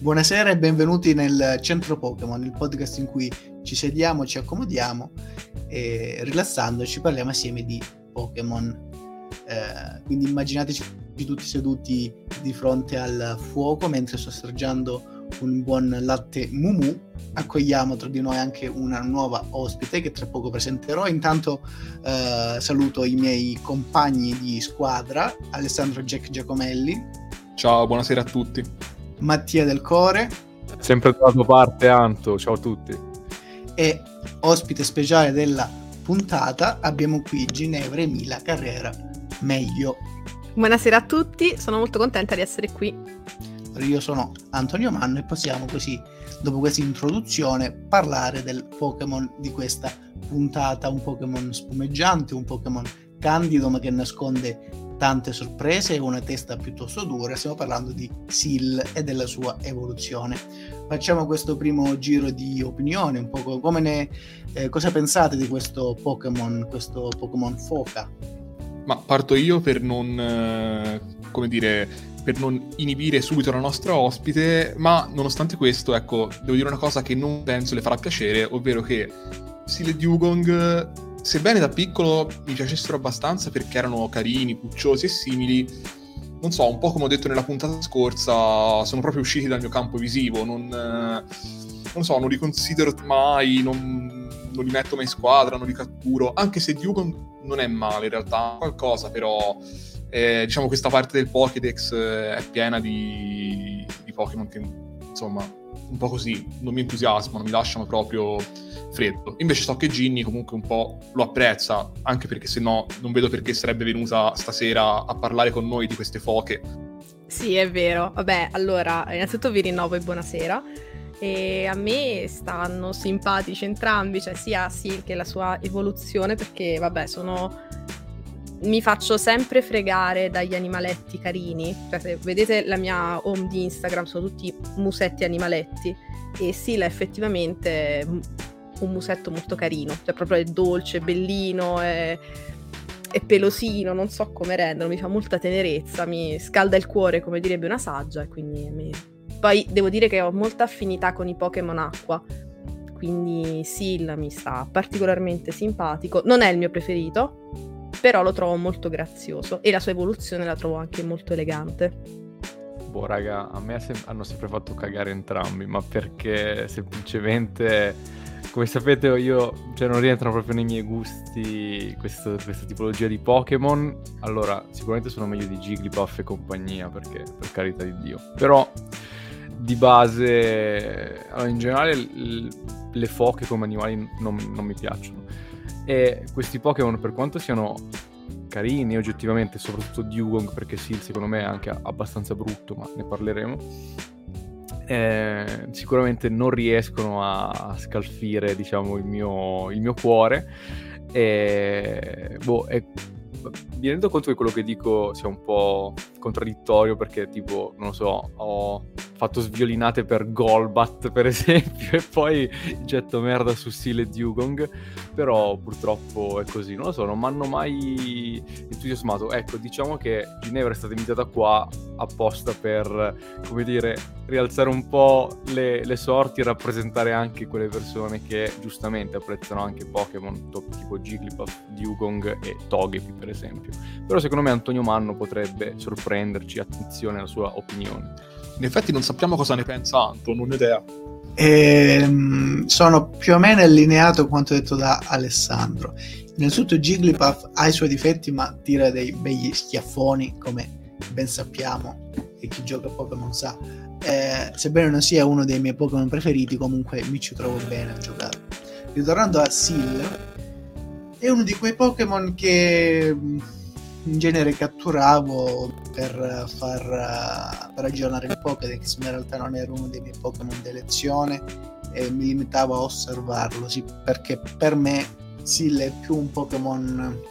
Buonasera e benvenuti nel Centro Pokémon, il podcast in cui ci sediamo, ci accomodiamo e rilassandoci parliamo assieme di Pokémon. Eh, quindi immaginateci tutti seduti di fronte al fuoco mentre sto assaggiando un buon latte Mumu. Accogliamo tra di noi anche una nuova ospite che tra poco presenterò. Intanto eh, saluto i miei compagni di squadra, Alessandro Jack Giacomelli. Ciao, buonasera a tutti. Mattia Del Core. Sempre dalla tua parte, Anto. Ciao a tutti. E ospite speciale della puntata abbiamo qui Ginevra Emila Carrera. Meglio. Buonasera a tutti, sono molto contenta di essere qui. Io sono Antonio Manno e possiamo così, dopo questa introduzione, parlare del Pokémon di questa puntata, un Pokémon spumeggiante, un Pokémon candido ma che nasconde tante sorprese e una testa piuttosto dura, stiamo parlando di Sil e della sua evoluzione. Facciamo questo primo giro di opinione, un po' come ne, eh, cosa pensate di questo Pokémon, questo Pokémon Foca? Ma parto io per non, eh, come dire, per non inibire subito la nostra ospite, ma nonostante questo, ecco, devo dire una cosa che non penso le farà piacere, ovvero che Sil e Dugong sebbene da piccolo mi piacessero abbastanza perché erano carini, pucciosi e simili, non so, un po' come ho detto nella puntata scorsa, sono proprio usciti dal mio campo visivo, non, non so, non li considero mai, non, non, li metto mai in squadra, non li catturo, anche se Dugong non è male in realtà, qualcosa però, eh, diciamo questa parte del Pokédex eh, è piena di, di Pokémon che, insomma, un po' così, non mi entusiasmano, mi lasciano proprio freddo. Invece so che Ginny comunque un po' lo apprezza, anche perché se no non vedo perché sarebbe venuta stasera a parlare con noi di queste foche. Sì, è vero. Vabbè, allora, innanzitutto vi rinnovo e buonasera. E a me stanno simpatici entrambi, cioè sia Sil che la sua evoluzione, perché vabbè, sono mi faccio sempre fregare dagli animaletti carini. Cioè, se vedete la mia home di Instagram, sono tutti musetti animaletti. E Sila effettivamente un musetto molto carino, cioè proprio è dolce, bellino, è, è pelosino, non so come renderlo, mi fa molta tenerezza, mi scalda il cuore come direbbe una saggia e quindi mi... Poi devo dire che ho molta affinità con i Pokémon acqua, quindi Sil mi sta particolarmente simpatico, non è il mio preferito, però lo trovo molto grazioso e la sua evoluzione la trovo anche molto elegante. Boh, raga, a me hanno sempre fatto cagare entrambi, ma perché semplicemente come sapete io cioè, non rientrano proprio nei miei gusti questo, questa tipologia di Pokémon. Allora, sicuramente sono meglio di Jigglypuff e compagnia, perché per carità di Dio. Però di base, allora, in generale l- le foche come animali non, non mi piacciono. E questi Pokémon, per quanto siano carini oggettivamente, soprattutto Dugong, perché sì, secondo me è anche abbastanza brutto, ma ne parleremo eh, sicuramente non riescono a scalfire diciamo, il, mio, il mio cuore. E, boh, e, mi rendo conto che quello che dico sia un po' contraddittorio perché tipo, non lo so, ho fatto sviolinate per Golbat per esempio e poi getto merda su Stile Dugong però purtroppo è così. Non lo so non mi hanno mai entusiasmato. Ecco diciamo che Ginevra è stata invitata qua apposta per come dire rialzare un po' le, le sorti e rappresentare anche quelle persone che giustamente apprezzano anche Pokémon tipo Jigglypuff, Dugong e Togepi per esempio. Però secondo me Antonio Manno potrebbe sorprenderci attenzione alla sua opinione in effetti non sappiamo cosa ne pensa Anto, non ho idea. Ehm, sono più o meno allineato con quanto detto da Alessandro. Innanzitutto Jigglypuff ha i suoi difetti ma tira dei begli schiaffoni come ben sappiamo e chi gioca a Pokémon sa. Eh, sebbene non sia uno dei miei Pokémon preferiti comunque mi ci trovo bene a giocare. Ritornando a Sil, è uno di quei Pokémon che in genere catturavo per far per aggiornare il Pokédex, ma in realtà non era uno dei miei Pokémon d'elezione e mi limitavo a osservarlo, sì, perché per me Sil è più un Pokémon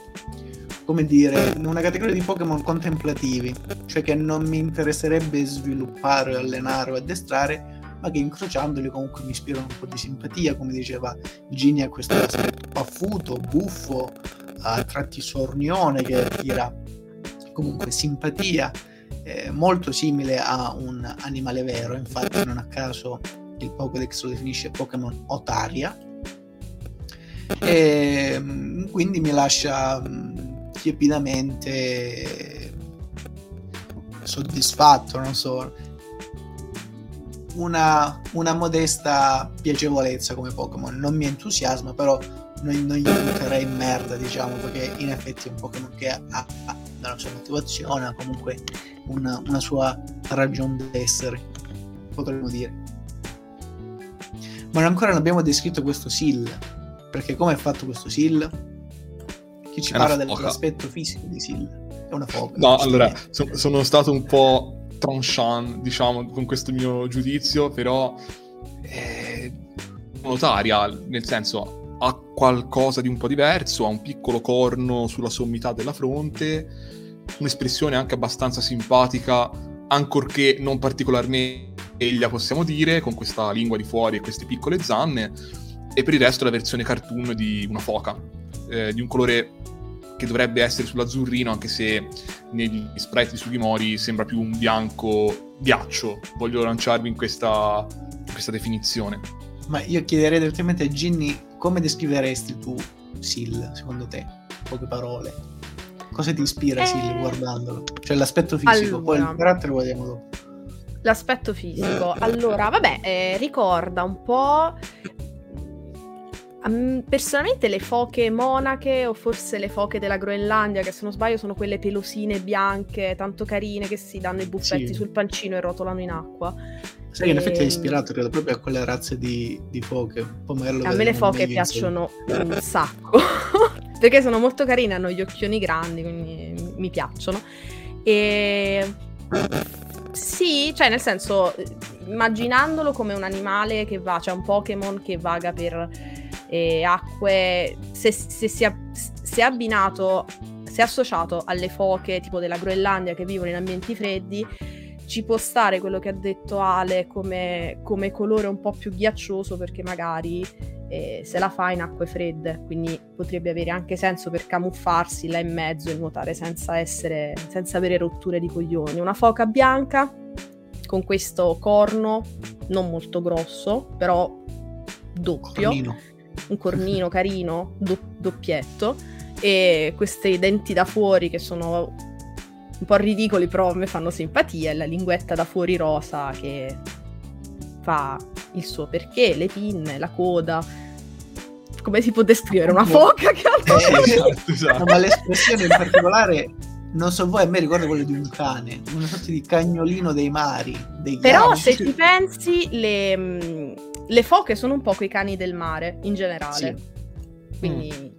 come dire, una categoria di Pokémon contemplativi, cioè che non mi interesserebbe sviluppare, allenare o addestrare, ma che incrociandoli comunque mi ispirano un po' di simpatia, come diceva Ginny ha questo aspetto. Paffuto, buffo, a tratti sornione che attira comunque simpatia eh, molto simile a un animale vero, infatti non a caso il Pokédex lo definisce Pokémon Otaria. E mm, quindi mi lascia mm, tiepidamente soddisfatto, non so, una, una modesta piacevolezza come Pokémon. Non mi entusiasma, però non, non gli butterei in merda, diciamo, perché in effetti è un Pokémon che ha, ha una sua motivazione, ha comunque una, una sua ragione d'essere, potremmo dire. Ma ancora non abbiamo descritto questo Sil, perché come è fatto questo Sil? Chi ci parla dell'aspetto fisico di Sil? È una foca. No, allora, so, sono stato un po' tranchant, diciamo, con questo mio giudizio, però è notaria, nel senso ha qualcosa di un po' diverso, ha un piccolo corno sulla sommità della fronte, un'espressione anche abbastanza simpatica, ancorché non particolarmente eglia possiamo dire, con questa lingua di fuori e queste piccole zanne, e per il resto la versione cartoon di una foca, eh, di un colore che dovrebbe essere sull'azzurrino, anche se negli sprite di Sugimori sembra più un bianco ghiaccio. Voglio lanciarvi in questa, in questa definizione. Ma io chiederei direttamente a Ginny come descriveresti tu Sil, secondo te? Poche parole. Cosa ti ispira eh... Sil guardandolo? Cioè l'aspetto fisico, allora... poi il carattere lo vediamo dopo. L'aspetto fisico. Allora, vabbè, eh, ricorda un po' personalmente le foche monache o forse le foche della Groenlandia, che se non sbaglio sono quelle pelosine bianche, tanto carine che si danno i buffetti sì. sul pancino e rotolano in acqua. Sai in effetti è ehm, ispirato credo proprio a quelle razze di, di foche. a me le foche piacciono un sacco perché sono molto carine, hanno gli occhioni grandi, quindi mi piacciono. E sì, cioè nel senso, immaginandolo come un animale che va, cioè un Pokémon che vaga per e acque, se, se, se è abbinato, se è associato alle foche tipo della Groenlandia che vivono in ambienti freddi, ci può stare quello che ha detto Ale come, come colore un po' più ghiaccioso perché magari eh, se la fa in acque fredde, quindi potrebbe avere anche senso per camuffarsi là in mezzo e nuotare senza, essere, senza avere rotture di coglioni. Una foca bianca con questo corno non molto grosso, però doppio. Cornino un cornino carino, do- doppietto, e questi denti da fuori che sono un po' ridicoli, però a me fanno simpatia, e la linguetta da fuori rosa che fa il suo perché, le pinne, la coda. Come si può descrivere una foca che ha eh, esatto, esatto. ma l'espressione in particolare non so voi, a me ricorda quello di un cane, una sorta di cagnolino dei mari. Dei Però se ci pensi, le, mm, le foche sono un po' quei cani del mare in generale. Sì. Quindi. Mm.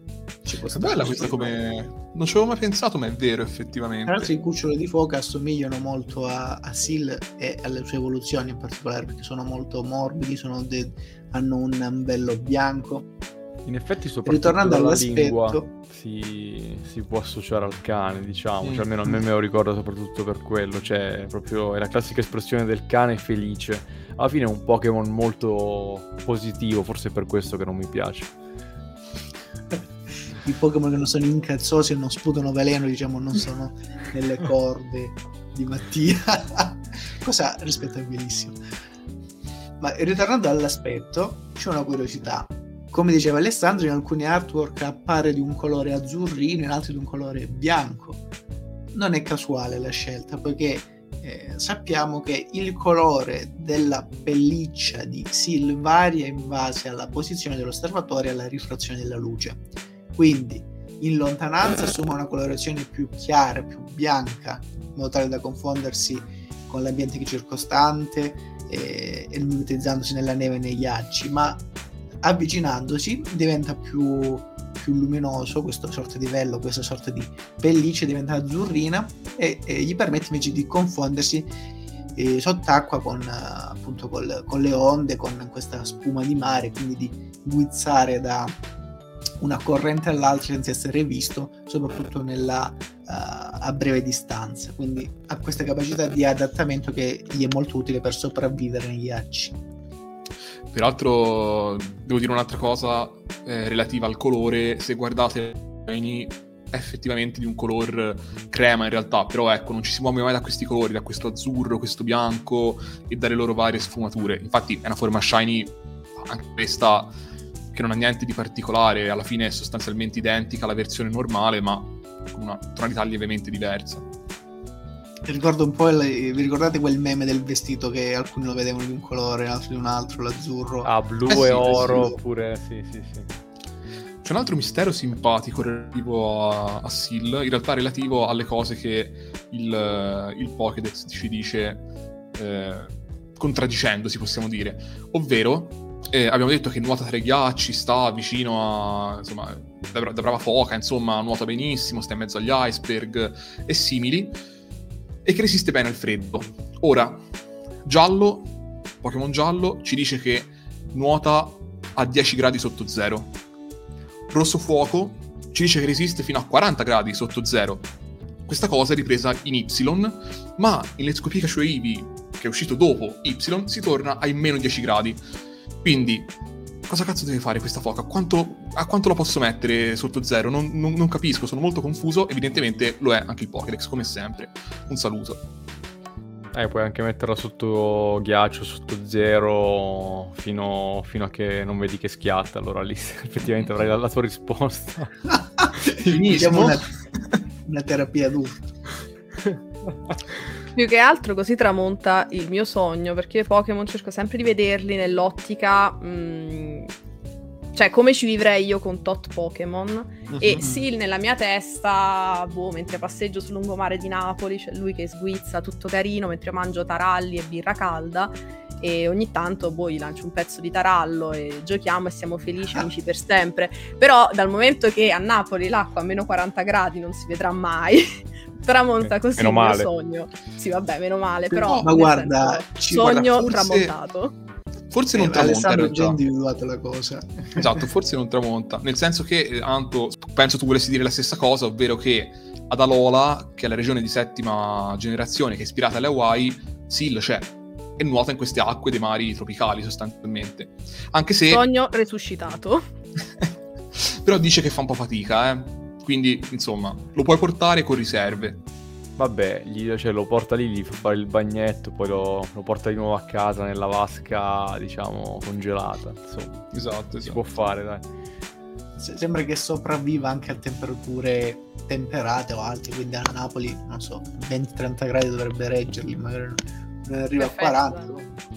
Ci può stare bella questa come. Non ci avevo mai pensato, ma è vero effettivamente. Tra l'altro, i cuccioli di foca assomigliano molto a, a Sil e alle sue evoluzioni in particolare perché sono molto morbidi, sono de... hanno un ambello bianco. In effetti, soprattutto Ritornando all'aspetto, lingua si, si, può associare al cane, diciamo. Mm. Cioè, almeno a me me lo ricordo soprattutto per quello. Cioè, proprio è la classica espressione del cane felice alla fine è un Pokémon molto positivo, forse è per questo che non mi piace. I Pokémon che non sono incazzosi e non sputano veleno, diciamo, non sono nelle corde di Mattia. Cosa rispettabilissimo. Ma ritornando all'aspetto, c'è una curiosità. Come diceva Alessandro, in alcuni artwork appare di un colore azzurrino, in altri di un colore bianco. Non è casuale la scelta, poiché eh, sappiamo che il colore della pelliccia di Sil varia in base alla posizione dell'osservatore e alla rifrazione della luce. Quindi in lontananza assume una colorazione più chiara, più bianca, in modo tale da confondersi con l'ambiente circostante eh, e mimetizzandosi nella neve e nei ghiacci, ma avvicinandosi diventa più più luminoso, questa sorta di vello, questa sorta di pelliccia diventa azzurrina e, e gli permette invece di confondersi eh, sott'acqua con, appunto, col, con le onde, con questa spuma di mare, quindi di guizzare da una corrente all'altra senza essere visto, soprattutto nella, uh, a breve distanza. Quindi ha questa capacità di adattamento che gli è molto utile per sopravvivere nei ghiacci. Peraltro, devo dire un'altra cosa eh, relativa al colore. Se guardate è effettivamente di un color crema in realtà, però ecco, non ci si muove mai da questi colori, da questo azzurro, questo bianco e dalle loro varie sfumature. Infatti è una forma shiny, anche questa, che non ha niente di particolare, alla fine è sostanzialmente identica alla versione normale, ma con una tonalità lievemente diversa. Ricordo un po', il, vi ricordate quel meme del vestito che alcuni lo vedevano di un colore, altri di un altro, l'azzurro? Ah, blu eh e sì, oro, oppure sì, sì, sì. C'è un altro mistero simpatico relativo a, a Seal, in realtà relativo alle cose che il, il Pokédex ci dice eh, contraddicendosi, possiamo dire. Ovvero, eh, abbiamo detto che nuota tra i ghiacci, sta vicino a, insomma, da, da brava foca, insomma, nuota benissimo, sta in mezzo agli iceberg e simili e che resiste bene al freddo. Ora, giallo, Pokémon giallo, ci dice che nuota a 10 gradi sotto zero. Rosso fuoco ci dice che resiste fino a 40 gradi sotto zero. Questa cosa è ripresa in Y, ma in Let's Go Pikachu Eevee, che è uscito dopo Y, si torna ai meno 10 gradi. Quindi cosa cazzo deve fare questa foca? Quanto, a quanto la posso mettere sotto zero? Non, non, non, capisco, sono molto confuso. Evidentemente lo è anche il Pokédex, come sempre. Un saluto. Eh, puoi anche metterla sotto ghiaccio, sotto zero, fino, fino a che non vedi che schiatta. Allora lì effettivamente avrai la, la tua risposta. Iniziamo una, una terapia adulta. Più che altro così tramonta il mio sogno, perché io Pokémon cerco sempre di vederli nell'ottica... Mh, cioè, come ci vivrei io con tot Pokémon. Uh-huh. E mhm. Sil nella mia testa, boh, mentre passeggio sul lungomare di Napoli, c'è lui che sguizza tutto carino, mentre mangio taralli e birra calda. E ogni tanto, boh, gli lancio un pezzo di tarallo e giochiamo e siamo felici, amici per sempre. Però, dal momento che a Napoli l'acqua a meno 40 gradi non si vedrà mai, tramonta così meno il male. mio sogno. Sì, vabbè, meno male, però... Ma guarda, senso, sogno guarda, forse, tramontato. Forse non eh, tramonta. Alessandro ha già individuato la cosa. Esatto, forse non tramonta. Nel senso che, eh, Anto, penso tu volessi dire la stessa cosa, ovvero che ad Alola, che è la regione di settima generazione che è ispirata alle Hawaii, Sil c'è e nuota in queste acque dei mari tropicali sostanzialmente. Anche se... Sogno resuscitato. Però dice che fa un po' fatica, eh quindi, insomma, lo puoi portare con riserve. Vabbè, gli, cioè, lo porta lì, gli fa fare il bagnetto, poi lo, lo, porta di nuovo a casa nella vasca, diciamo, congelata. Insomma, esatto, si esatto. può fare, dai. Sembra che sopravviva anche a temperature temperate o alte, quindi a Napoli, non so, 20-30 gradi dovrebbe reggerli, magari non arriva Perfetto, a 40.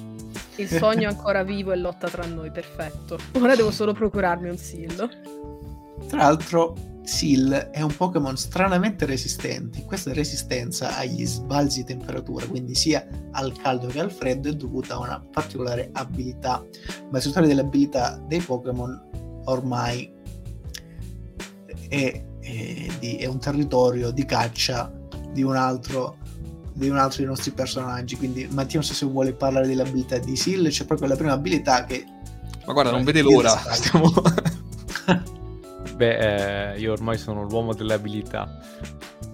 Il sogno è ancora vivo e lotta tra noi, perfetto. Ora devo solo procurarmi un sillo. Tra l'altro, Seal è un Pokémon stranamente resistente. Questa resistenza agli sbalzi di temperatura, quindi sia al caldo che al freddo, è dovuta a una particolare abilità. Ma il settore delle abilità dei Pokémon ormai è, è, di, è, un territorio di caccia di un altro di un altro dei nostri personaggi. Quindi Mattia non so se vuole parlare delle abilità di Seal, c'è proprio la prima abilità che... Ma guarda, non vede l'ora. Stiamo... Beh, eh, io ormai sono l'uomo delle abilità.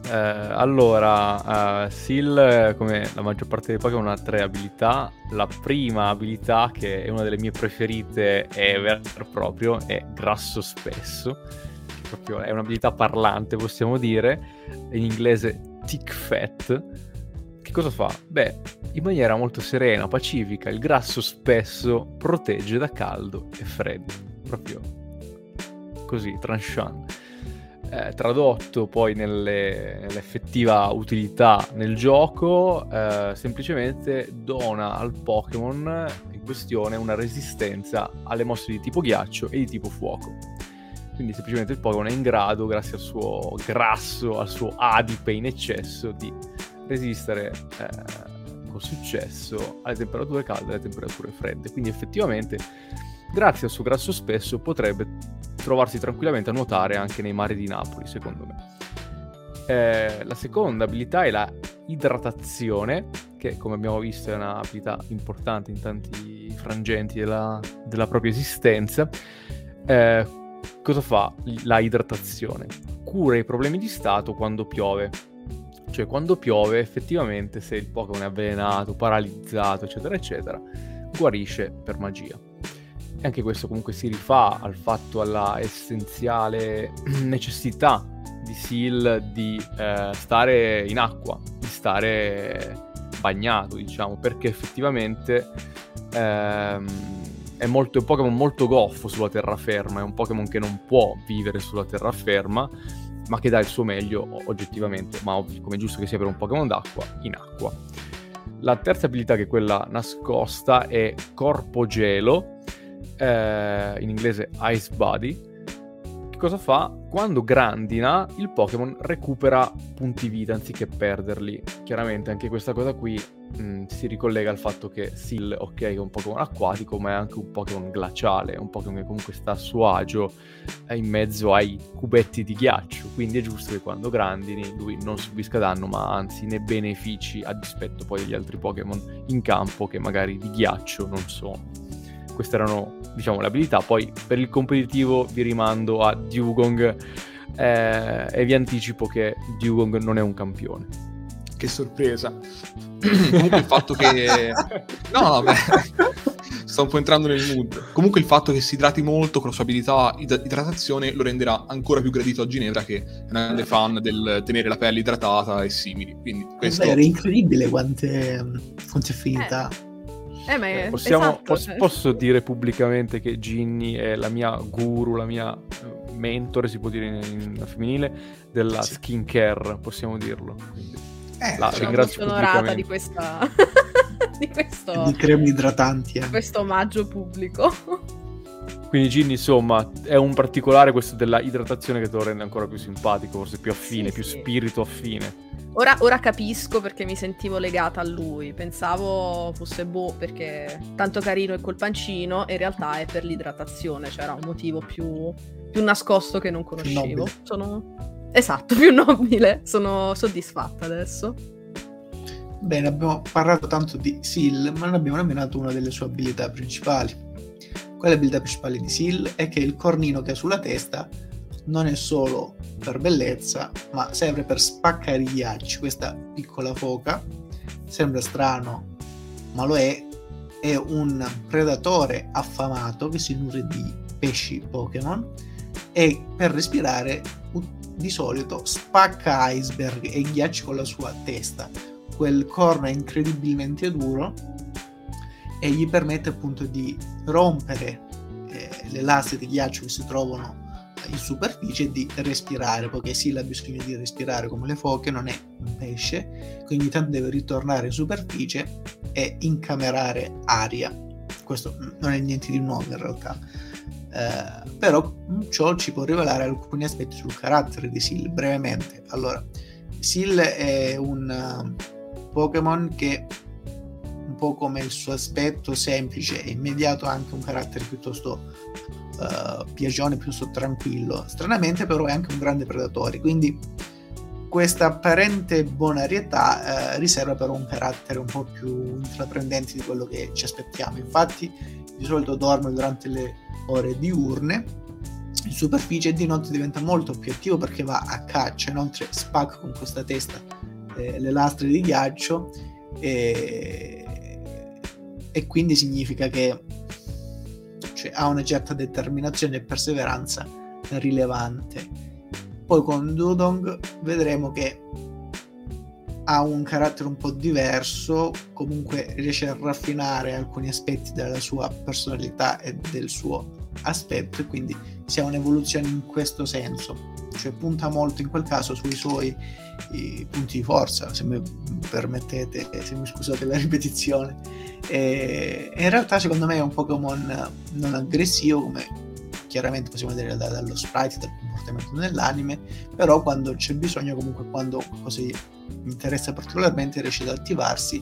Eh, allora, uh, Seal, come la maggior parte dei Pokémon, ha tre abilità. La prima abilità, che è una delle mie preferite, è vero e proprio, è grasso spesso. Proprio è un'abilità parlante, possiamo dire. In inglese tick fat. Che cosa fa? Beh, in maniera molto serena, pacifica, il grasso spesso protegge da caldo e freddo. Proprio così, tranchant. Eh, tradotto poi nelle, nell'effettiva utilità nel gioco, eh, semplicemente dona al Pokémon in questione una resistenza alle mosse di tipo ghiaccio e di tipo fuoco. Quindi semplicemente il Pokémon è in grado, grazie al suo grasso, al suo adipe in eccesso, di resistere eh, con successo alle temperature calde e alle temperature fredde. Quindi effettivamente, grazie al suo grasso spesso, potrebbe trovarsi tranquillamente a nuotare anche nei mari di Napoli, secondo me. Eh, la seconda abilità è la idratazione, che come abbiamo visto è un'abilità importante in tanti frangenti della, della propria esistenza. Eh, cosa fa la idratazione? Cura i problemi di stato quando piove. Cioè quando piove effettivamente se il Pokémon è avvelenato, paralizzato, eccetera, eccetera, guarisce per magia. E anche questo comunque si rifà al fatto, alla essenziale necessità di Seal di eh, stare in acqua, di stare bagnato, diciamo, perché effettivamente ehm, è, molto, è un Pokémon molto goffo sulla terraferma, è un Pokémon che non può vivere sulla terraferma, ma che dà il suo meglio oggettivamente, ma ovvio, come è giusto che sia per un Pokémon d'acqua, in acqua. La terza abilità, che è quella nascosta, è Corpo Gelo, eh, in inglese Ice Body, cosa fa? Quando grandina, il Pokémon recupera punti vita anziché perderli. Chiaramente anche questa cosa qui mh, mm, si ricollega al fatto che Sil, ok, è un Pokémon acquatico, ma è anche un Pokémon glaciale, un Pokémon che comunque sta a suo agio in mezzo ai cubetti di ghiaccio. Quindi è giusto che quando grandini lui non subisca danno, ma anzi ne benefici a dispetto poi degli altri Pokémon in campo che magari di ghiaccio non sono queste erano diciamo le abilità poi per il competitivo vi rimando a Dugong eh, e vi anticipo che Dugong non è un campione. Che sorpresa. Comunque il fatto che no vabbè. Sto un po' entrando nel mood. Comunque il fatto che si idrati molto con la sua abilità id- idratazione lo renderà ancora più gradito a Ginevra che è una grande fan del tenere la pelle idratata e simili. Quindi questo è incredibile quante, quante affinità. Eh eh, ma è, Possiamo, esatto, pos- cioè. Posso dire pubblicamente che Ginny è la mia guru, la mia eh, mentore, si può dire in, in femminile, della sì. skincare, possiamo dirlo. Quindi, eh, la sono ringrazio molto onorata di questa... di questo... Di cremi idratanti. Eh. Questo omaggio pubblico. Quindi Ginny, insomma, è un particolare questo della idratazione che te lo rende ancora più simpatico, forse più affine, sì, più sì. spirito affine. Ora, ora, capisco perché mi sentivo legata a lui. Pensavo fosse boh perché tanto carino e col pancino, e in realtà è per l'idratazione, c'era un motivo più, più nascosto che non conoscevo. Sono... Esatto, più nobile. Sono soddisfatta adesso. Bene, abbiamo parlato tanto di Sil, ma non abbiamo nemmeno dato una delle sue abilità principali. Quella abilità principale di Sil è che il cornino che ha sulla testa non è solo per bellezza, ma serve per spaccare i ghiacci. Questa piccola foca sembra strano, ma lo è. È un predatore affamato che si nutre di pesci Pokémon e per respirare di solito spacca iceberg e ghiacci con la sua testa. Quel corno è incredibilmente duro e gli permette appunto di rompere eh, le lastre di ghiaccio che si trovano in superficie di respirare, poiché sì, ha bisogno di respirare come le foche, non è un pesce, quindi tanto deve ritornare in superficie e incamerare aria. Questo non è niente di nuovo in realtà. Eh, però ciò ci può rivelare alcuni aspetti sul carattere di Sil brevemente. Allora, Sil è un uh, Pokémon che po' come il suo aspetto semplice e immediato anche un carattere piuttosto uh, piagione, piuttosto tranquillo. Stranamente però è anche un grande predatore, quindi questa apparente bonarietà eh, riserva però un carattere un po' più intraprendente di quello che ci aspettiamo. Infatti di solito dorme durante le ore diurne in superficie e di notte diventa molto più attivo perché va a caccia, inoltre spacca con questa testa eh, le lastre di ghiaccio e, e quindi significa che cioè, ha una certa determinazione e perseveranza rilevante. Poi con Dudong vedremo che ha un carattere un po' diverso, comunque riesce a raffinare alcuni aspetti della sua personalità e del suo aspetto e quindi si ha un'evoluzione in questo senso, cioè punta molto in quel caso sui suoi punti di forza, se mi permettete, se mi scusate la ripetizione. E in realtà secondo me è un Pokémon non aggressivo come chiaramente possiamo vedere da, dallo sprite, dal comportamento nell'anime, però quando c'è bisogno, comunque quando qualcosa gli interessa particolarmente, riesce ad attivarsi,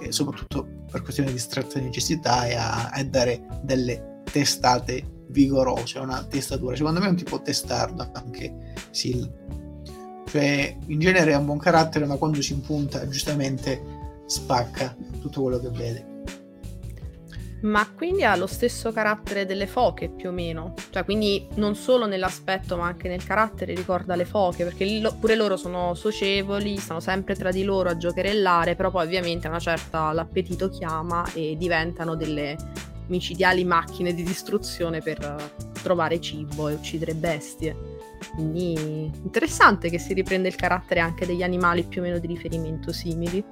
eh, soprattutto per questione di stretta necessità e a, a, dare delle testate vigorose, una testatura. Secondo me è un tipo testardo anche Sil. Cioè, in genere ha un buon carattere, ma quando si impunta, giustamente spacca tutto quello che vede. Ma quindi ha lo stesso carattere delle foche più o meno? Cioè, quindi non solo nell'aspetto ma anche nel carattere ricorda le foche, perché lo, pure loro sono socievoli, stanno sempre tra di loro a giocherellare, però poi ovviamente una certa l'appetito chiama e diventano delle micidiali macchine di distruzione per trovare cibo e uccidere bestie. Quindi interessante che si riprende il carattere anche degli animali più o meno di riferimento simili.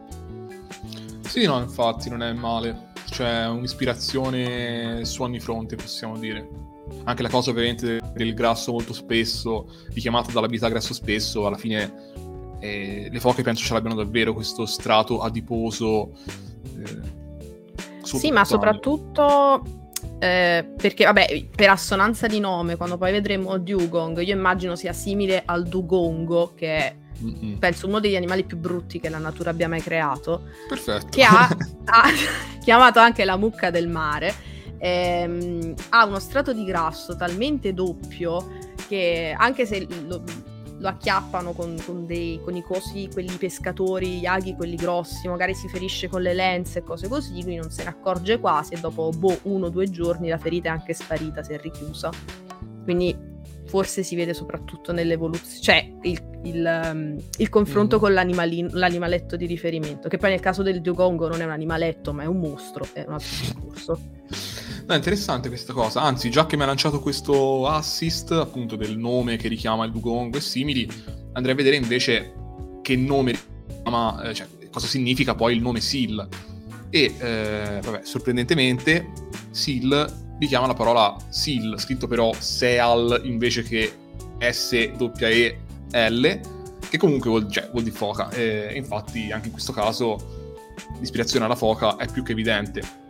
Sì, no, infatti non è male. Cioè, un'ispirazione su ogni fronte, possiamo dire. Anche la cosa ovviamente del grasso molto spesso, richiamata dall'abilità grasso spesso, alla fine eh, le foche penso ce l'abbiano davvero questo strato adiposo. Eh, sì, ma soprattutto eh, perché, vabbè, per assonanza di nome, quando poi vedremo Dugong, io immagino sia simile al Dugongo, che è Mm-mm. penso uno degli animali più brutti che la natura abbia mai creato. Perfetto. Che ha, ha chiamato anche la mucca del mare. Ehm, ha uno strato di grasso talmente doppio che anche se lo, lo acchiappano con, con, dei, con, i cosi, quelli pescatori, gli aghi, quelli grossi, magari si ferisce con le lenze e cose così, quindi non se ne accorge quasi e dopo boh, uno o due giorni la ferita è anche sparita, si è richiusa. Quindi forse si vede soprattutto nell'evoluzione, cioè il, il, um, il confronto mm. con l'animaletto di riferimento, che poi nel caso del Diogongo non è un animaletto ma è un mostro, è un altro discorso. No, interessante questa cosa, anzi già che mi ha lanciato questo assist appunto del nome che richiama il Dugongo e simili, andrei a vedere invece che nome richiama, eh, cioè cosa significa poi il nome Sil. E eh, vabbè, sorprendentemente Sil richiama la parola Sil, scritto però Seal invece che S-E-L, che comunque vuol, cioè, vuol dire foca. E infatti anche in questo caso l'ispirazione alla foca è più che evidente.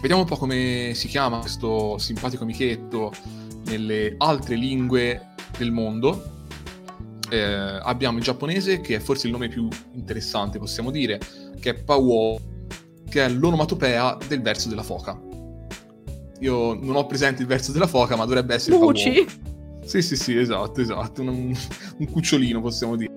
Vediamo un po' come si chiama questo simpatico amichetto nelle altre lingue del mondo. Eh, abbiamo il giapponese, che è forse il nome più interessante, possiamo dire, che è Pawo, che è l'onomatopea del verso della foca. Io non ho presente il verso della foca, ma dovrebbe essere Muci. Sì, sì, sì, esatto, esatto, un, un cucciolino possiamo dire.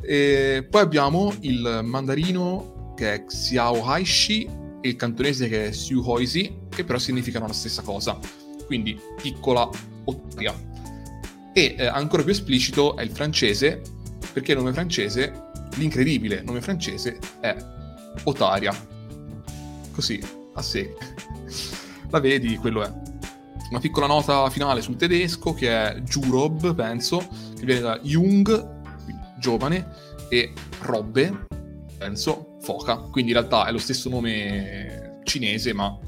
E poi abbiamo il mandarino che è Xiao Haishi e il cantonese che è Siu Hoisi, che però significano la stessa cosa, quindi piccola ottaria. E eh, ancora più esplicito è il francese, perché il nome francese, l'incredibile nome francese è Otaria. Così, a sé. La vedi, quello è. Una piccola nota finale sul tedesco che è Jurob, penso, che viene da Jung, giovane, e Robbe, penso, foca. Quindi in realtà è lo stesso nome cinese, ma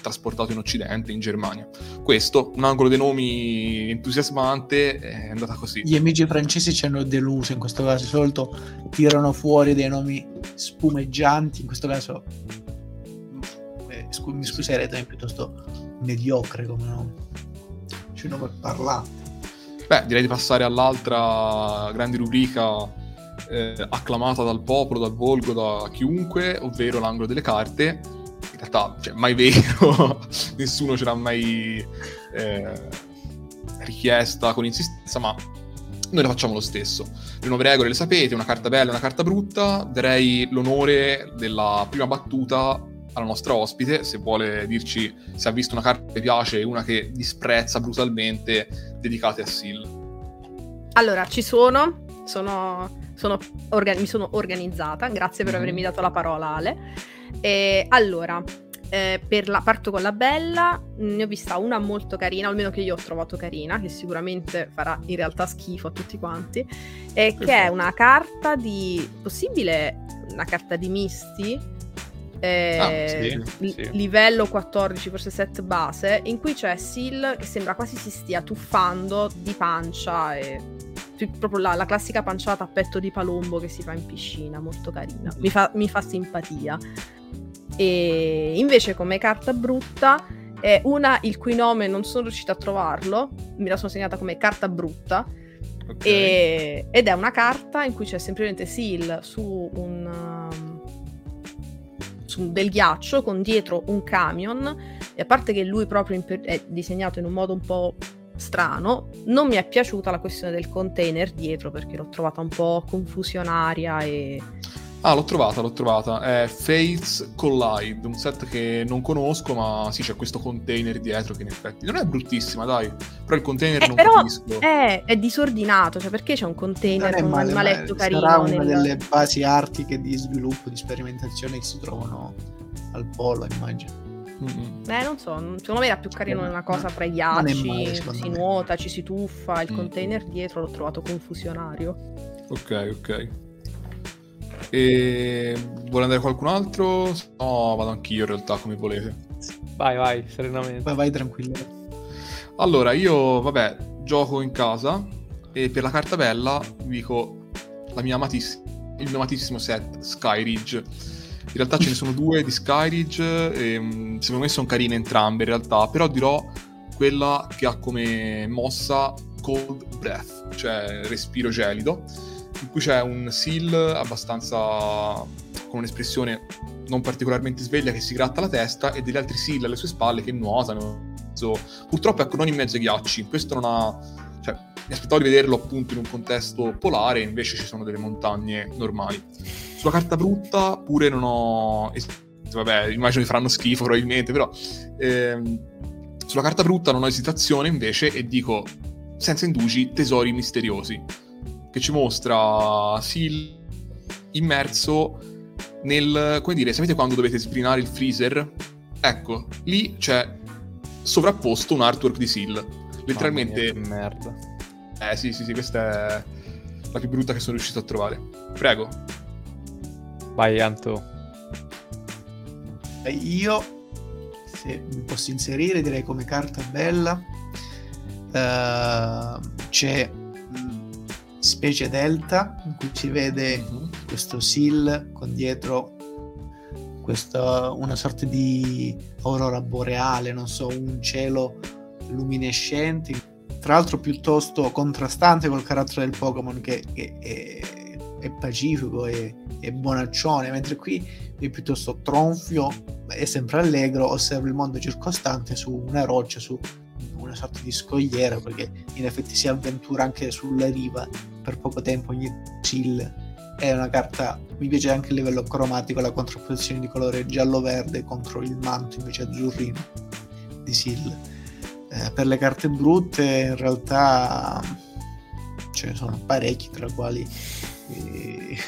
trasportato in Occidente, in Germania. Questo, un angolo dei nomi entusiasmante, è andata così. Gli amici francesi ci hanno deluso in questo caso, di solito tirano fuori dei nomi spumeggianti, in questo caso eh, scu- mi scuserete, è piuttosto mediocre come nome. C'è un nome parlante. Beh, direi di passare all'altra grande rubrica eh, acclamata dal popolo, dal volgo, da chiunque, ovvero l'angolo delle carte. In realtà, cioè, mai vero, nessuno ce l'ha mai eh, richiesta con insistenza, ma noi la facciamo lo stesso. Le nuove regole le sapete, una carta bella e una carta brutta. Darei l'onore della prima battuta alla nostra ospite, se vuole dirci se ha visto una carta che piace e una che disprezza brutalmente, dedicate a Sil. Allora, ci sono, sono sono orga- mi sono organizzata, grazie per mm-hmm. avermi dato la parola Ale. E, allora, eh, per la, parto con la bella, ne ho vista una molto carina, almeno che io ho trovato carina, che sicuramente farà in realtà schifo a tutti quanti, e che è una carta di, possibile una carta di misti, eh, ah, sì, sì. livello 14, forse set base, in cui c'è Sil che sembra quasi si stia tuffando di pancia e proprio la, la, classica panciata a petto di palombo che si fa in piscina, molto carina, mi fa, mi fa simpatia. E invece come carta brutta è una il cui nome non sono riuscita a trovarlo, me la sono segnata come carta brutta. Okay. E, ed è una carta in cui c'è semplicemente Seal su un um, su del ghiaccio con dietro un camion e a parte che lui proprio è disegnato in un modo un po' strano. Non mi è piaciuta la questione del container dietro perché l'ho trovata un po' confusionaria e... Ah, l'ho trovata, l'ho trovata. È Fates Collide, un set che non conosco, ma sì, c'è questo container dietro che in effetti non è bruttissima, dai. Però il container eh, non però capisco. È, è disordinato, cioè perché c'è un container con un animaletto carino? Sarà una nel... delle basi artiche di sviluppo, di sperimentazione che si trovano al polo, immagino. Mm-mm. Eh, non so, secondo me era più carino una cosa tra i ghiacci, male, si me. nuota, ci si tuffa, il Mm. container dietro l'ho trovato confusionario. Ok, ok. E vuole andare qualcun altro? No, vado anch'io in realtà, come volete. Vai, vai, serenamente. Vai, vai tranquillo. Allora, io, vabbè, gioco in casa e per la carta bella vi dico la mia amatiss- il mio amatissimo set Skyridge. In realtà ce ne sono due di Skyridge, e, mm, secondo me sono carine entrambe in realtà, però dirò quella che ha come mossa Cold Breath, cioè respiro gelido, in cui c'è un seal abbastanza con un'espressione non particolarmente sveglia che si gratta la testa e degli altri seal alle sue spalle che nuotano. Purtroppo ecco non in mezzo ai ghiacci, questo non ha... mi aspettavo di vederlo appunto in un contesto polare, invece ci sono delle montagne normali. Sulla carta brutta pure non ho... vabbè, immagino che faranno schifo probabilmente, però... ehm, sulla carta brutta non ho esitazione invece e dico senza indugi tesori misteriosi che ci mostra Sil immerso nel come dire sapete quando dovete sbrinare il freezer ecco lì c'è sovrapposto un artwork di Sil letteralmente Mamma mia, merda. Eh sì sì sì questa è la più brutta che sono riuscito a trovare. Prego. Vai, Anto. Io, se mi posso inserire, direi come carta bella, eh, c'è mm, Specie Delta, in cui si vede questo seal con dietro questa, una sorta di aurora boreale, non so, un cielo luminescente, tra l'altro piuttosto contrastante col carattere del Pokémon che, che è, è pacifico e bonaccione, mentre qui è piuttosto tronfio, è sempre allegro, osserva il mondo circostante su una roccia, su una sorta di scogliera, perché in effetti si avventura anche sulla riva per poco tempo ogni chill. È una carta, mi piace anche a livello cromatico la contrapposizione di colore giallo-verde contro il manto invece azzurrino di Sil. Eh, per le carte brutte in realtà ce ne sono parecchi, tra i quali... eh,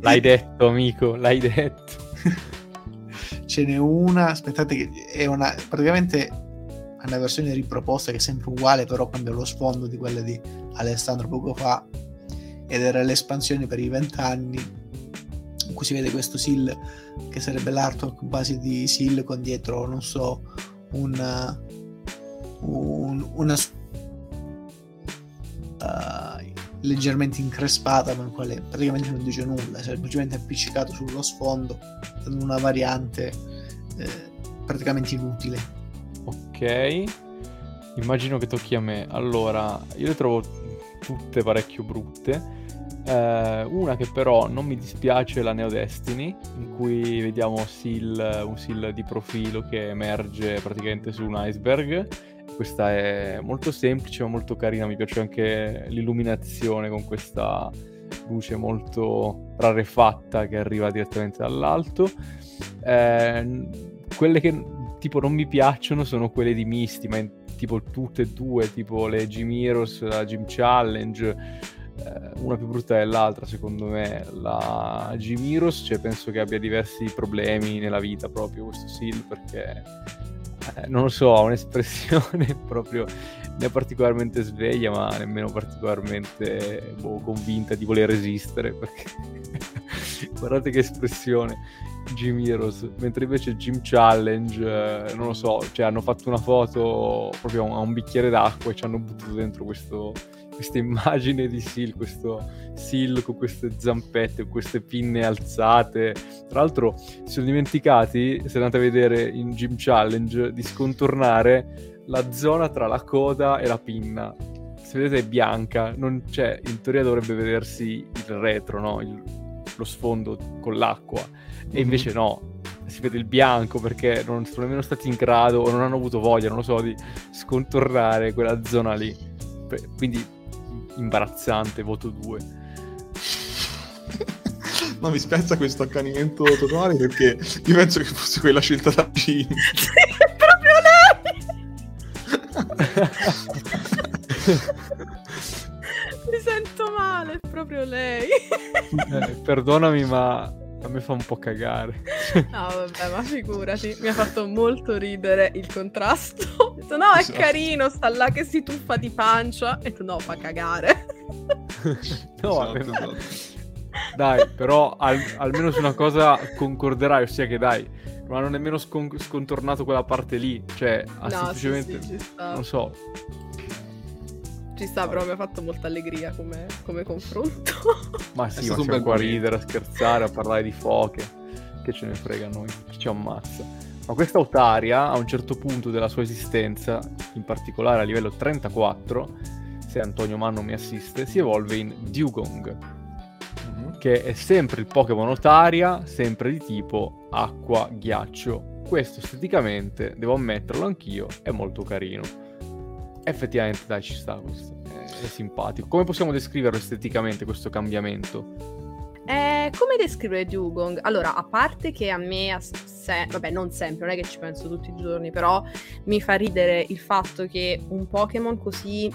L'hai detto, amico, l'hai detto. ce n'è una, aspettate che è una praticamente una versione riproposta che è sempre uguale, però cambia lo sfondo di quella di Alessandro poco fa ed era l'espansione per i vent'anni in cui si vede questo Sil che sarebbe l'artwork base di Sil con dietro, non so, un, un- una uh, leggermente increspata ma in quale praticamente non dice nulla, è semplicemente appiccicato sullo sfondo dando una variante eh, praticamente inutile. Ok. Immagino che tocchi a me. Allora, io le trovo tutte parecchio brutte. Eh, una che però non mi dispiace è la Neo Destiny, in cui vediamo Seal, un Seal di profilo che emerge praticamente su un iceberg. Questa è molto semplice ma molto carina, mi piace anche l'illuminazione con questa luce molto rarefatta che arriva direttamente dall'alto. Eh, quelle che tipo non mi piacciono sono quelle di Misty, ma in- tipo tutte e due, tipo le Gym Heroes, la Gym Challenge, eh, una più brutta dell'altra secondo me. La Gym Heroes, cioè, penso che abbia diversi problemi nella vita proprio questo Seal perché non lo so, ha un'espressione proprio né particolarmente sveglia, ma nemmeno particolarmente boh, convinta di voler resistere. Perché guardate che espressione, Gym Heroes. Mentre invece Gym Challenge, eh, non lo so, cioè hanno fatto una foto proprio a un bicchiere d'acqua e ci hanno buttato dentro questo, questa immagine di Seal, questo Seal con queste zampette, queste pinne alzate. Tra l'altro si sono dimenticati, se andate a vedere in Gym Challenge, di scontornare la zona tra la coda e la pinna. Se vedete è bianca, non c'è, in teoria dovrebbe vedersi il retro, no? Il- lo sfondo con l'acqua. E invece no, si vede il bianco perché non sono nemmeno stati in grado o non hanno avuto voglia, non lo so, di scontornare quella zona lì. Quindi imbarazzante, voto 2. no mi spezza questo accanimento totale perché io penso che fosse quella scelta da Gin Sì, è proprio lei! Mi sento male, è proprio lei. Eh, perdonami, ma A me fa un po' cagare. No, vabbè, ma figurati, mi ha fatto molto ridere il contrasto. Detto, no, è Esatto. carino, sta là che si tuffa di pancia. E tu, no, fa cagare. No, Esatto, vabbè, esatto. Dai, però al- almeno su una cosa concorderai, ossia che dai, non hanno nemmeno scon- scontornato quella parte lì. Cioè, ha no, sì, semplicemente... sì, ci sta. Non so, Ci sta, però mi ha fatto molta allegria come, come confronto. ma sì, ma siamo qua a ridere, a scherzare, a parlare di foche. Che ce ne frega a noi, chi ci ammazza. Ma questa Otaria, a un certo punto della sua esistenza, in particolare a livello 34, se Antonio Manno mi assiste, si evolve in Dugong, Mhm. che è sempre il Pokémon Otaria, sempre di tipo acqua, ghiaccio. Questo esteticamente, devo ammetterlo anch'io, è molto carino. Effettivamente, dai, ci sta questo. È, è simpatico. Come possiamo descriverlo esteticamente questo cambiamento? Eh, come descrivere Dugong? Allora, a parte che a me, se- vabbè, non sempre, non è che ci penso tutti i giorni, però mi fa ridere il fatto che un Pokémon così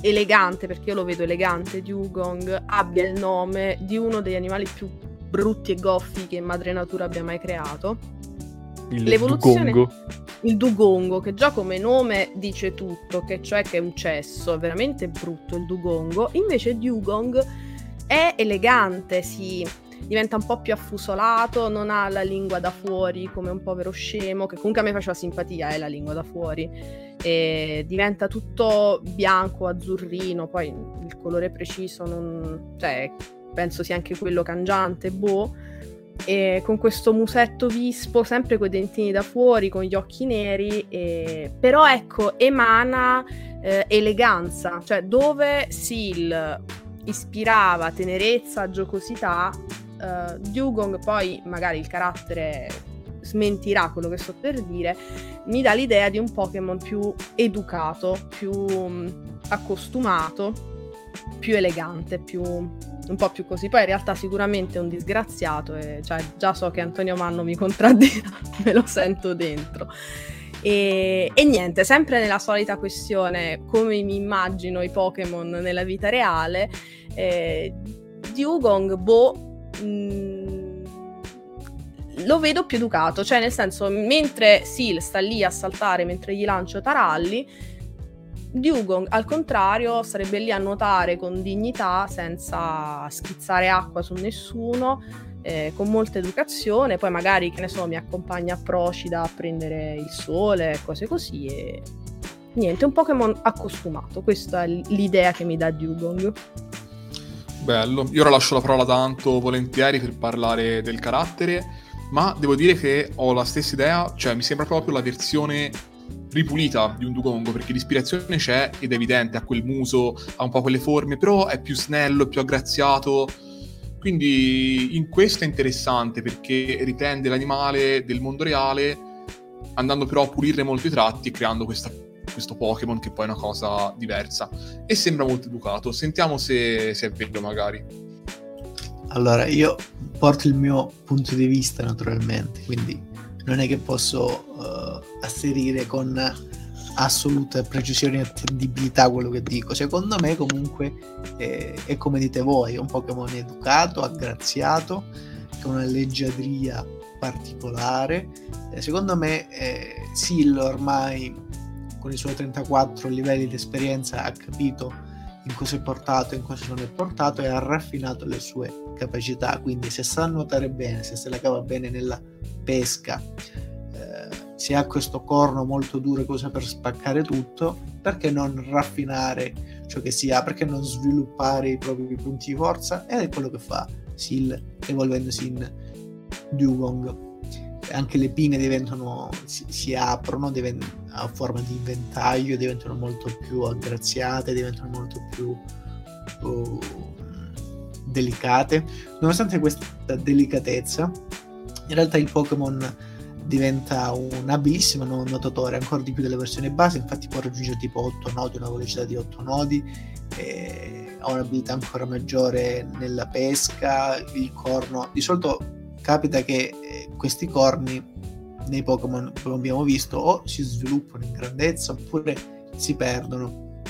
elegante, perché io lo vedo elegante, Dugong, abbia il nome di uno degli animali più brutti e goffi che Madre Natura abbia mai creato. Il L'evoluzione- Dugongo. Il Dugongo, che già come nome dice tutto, che cioè che è un cesso, è veramente brutto il Dugongo, invece Dugong è elegante, si diventa un po' più affusolato, non ha la lingua da fuori come un povero scemo, che comunque a me faceva simpatia, è la lingua da fuori, e diventa tutto bianco, azzurrino, poi il colore preciso non... cioè penso sia anche quello cangiante, boh, e con questo musetto vispo, sempre con i dentini da fuori, con gli occhi neri, e- però ecco, emana eh, eleganza, cioè dove Sil ispirava tenerezza, giocosità, eh, Dugong poi magari il carattere smentirà quello che sto per dire, mi dà l'idea di un Pokémon più educato, più mm, accostumato, più elegante, più un po' più così. Poi in realtà sicuramente è un disgraziato e cioè, già so che Antonio Manno mi contraddirà, me lo sento dentro. E, e niente, sempre nella solita questione, come mi immagino i Pokémon nella vita reale, eh, Dugong, boh, mh, lo vedo più educato, cioè nel senso, mentre Sil sta lì a saltare mentre gli lancio taralli, Dugong al contrario sarebbe lì a nuotare con dignità senza schizzare acqua su nessuno, eh, con molta educazione, poi magari che ne so mi accompagna a Procida a prendere il sole, cose così e niente, un Pokémon accostumato, questa è l'idea che mi dà Dugong. Bello. Io ora lascio la parola tanto volentieri per parlare del carattere, ma devo dire che ho la stessa idea, cioè mi sembra proprio la versione ripulita di un Dugongo, perché l'ispirazione c'è ed è evidente, ha quel muso, ha un po' quelle forme, però è più snello, più aggraziato. Quindi in questo è interessante perché riprende l'animale del mondo reale, andando però a pulirne molto i tratti e creando questa- questo Pokémon che poi è una cosa diversa. E sembra molto educato. Sentiamo se, se è vero magari. Allora, io porto il mio punto di vista naturalmente, quindi non è che posso eh, asserire con assoluta precisione e attendibilità quello che dico. Secondo me comunque eh, è come dite voi, è un Pokémon educato, aggraziato, con una leggiadria particolare. Eh, secondo me eh, Sil ormai con i suoi 34 livelli di esperienza ha capito in cosa è portato e in cosa non è portato e ha raffinato le sue capacità. Quindi se sa nuotare bene, se se la cava bene nella pesca, eh, se ha questo corno molto duro cosa per spaccare tutto, perché non raffinare ciò che si ha, perché non sviluppare i propri punti di forza? Ed è quello che fa Sil evolvendosi in Dugong. Anche le pinne diventano, si, si aprono diven- a forma di ventaglio, diventano molto più aggraziate, diventano molto più uh, delicate. Nonostante questa delicatezza, in realtà il Pokémon diventa un abilissimo nu- nuotatore, ancora di più delle versioni base, infatti può raggiungere tipo 8 nodi, una velocità di 8 nodi, ha un'abilità ancora maggiore nella pesca, il corno. Di solito capita che eh, questi corni nei Pokémon, come abbiamo visto, o si sviluppano in grandezza oppure si perdono.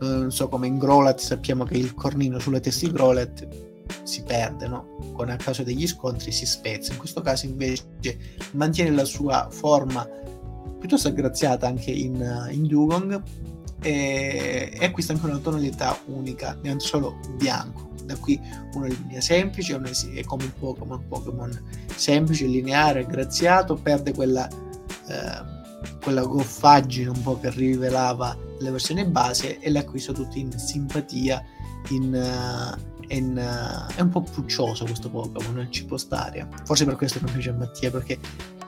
Eh, Non so come in Growlat sappiamo che il cornino sulla testa di Growlat si perde, no? Con a causa degli scontri si spezza. In questo caso invece mantiene la sua forma piuttosto aggraziata anche in, in Dugong e, e acquista anche una tonalità unica, non solo bianco. Da qui una linea semplice, una, è come un Pokémon, Pokémon semplice, lineare, graziato, perde quella, eh, quella goffaggine un po' che rivelava le versioni base e l'acquista tutto in simpatia, in, uh, in, uh, è un po' puccioso questo Pokémon, ci può stare. Forse per questo mi piace Mattia, perché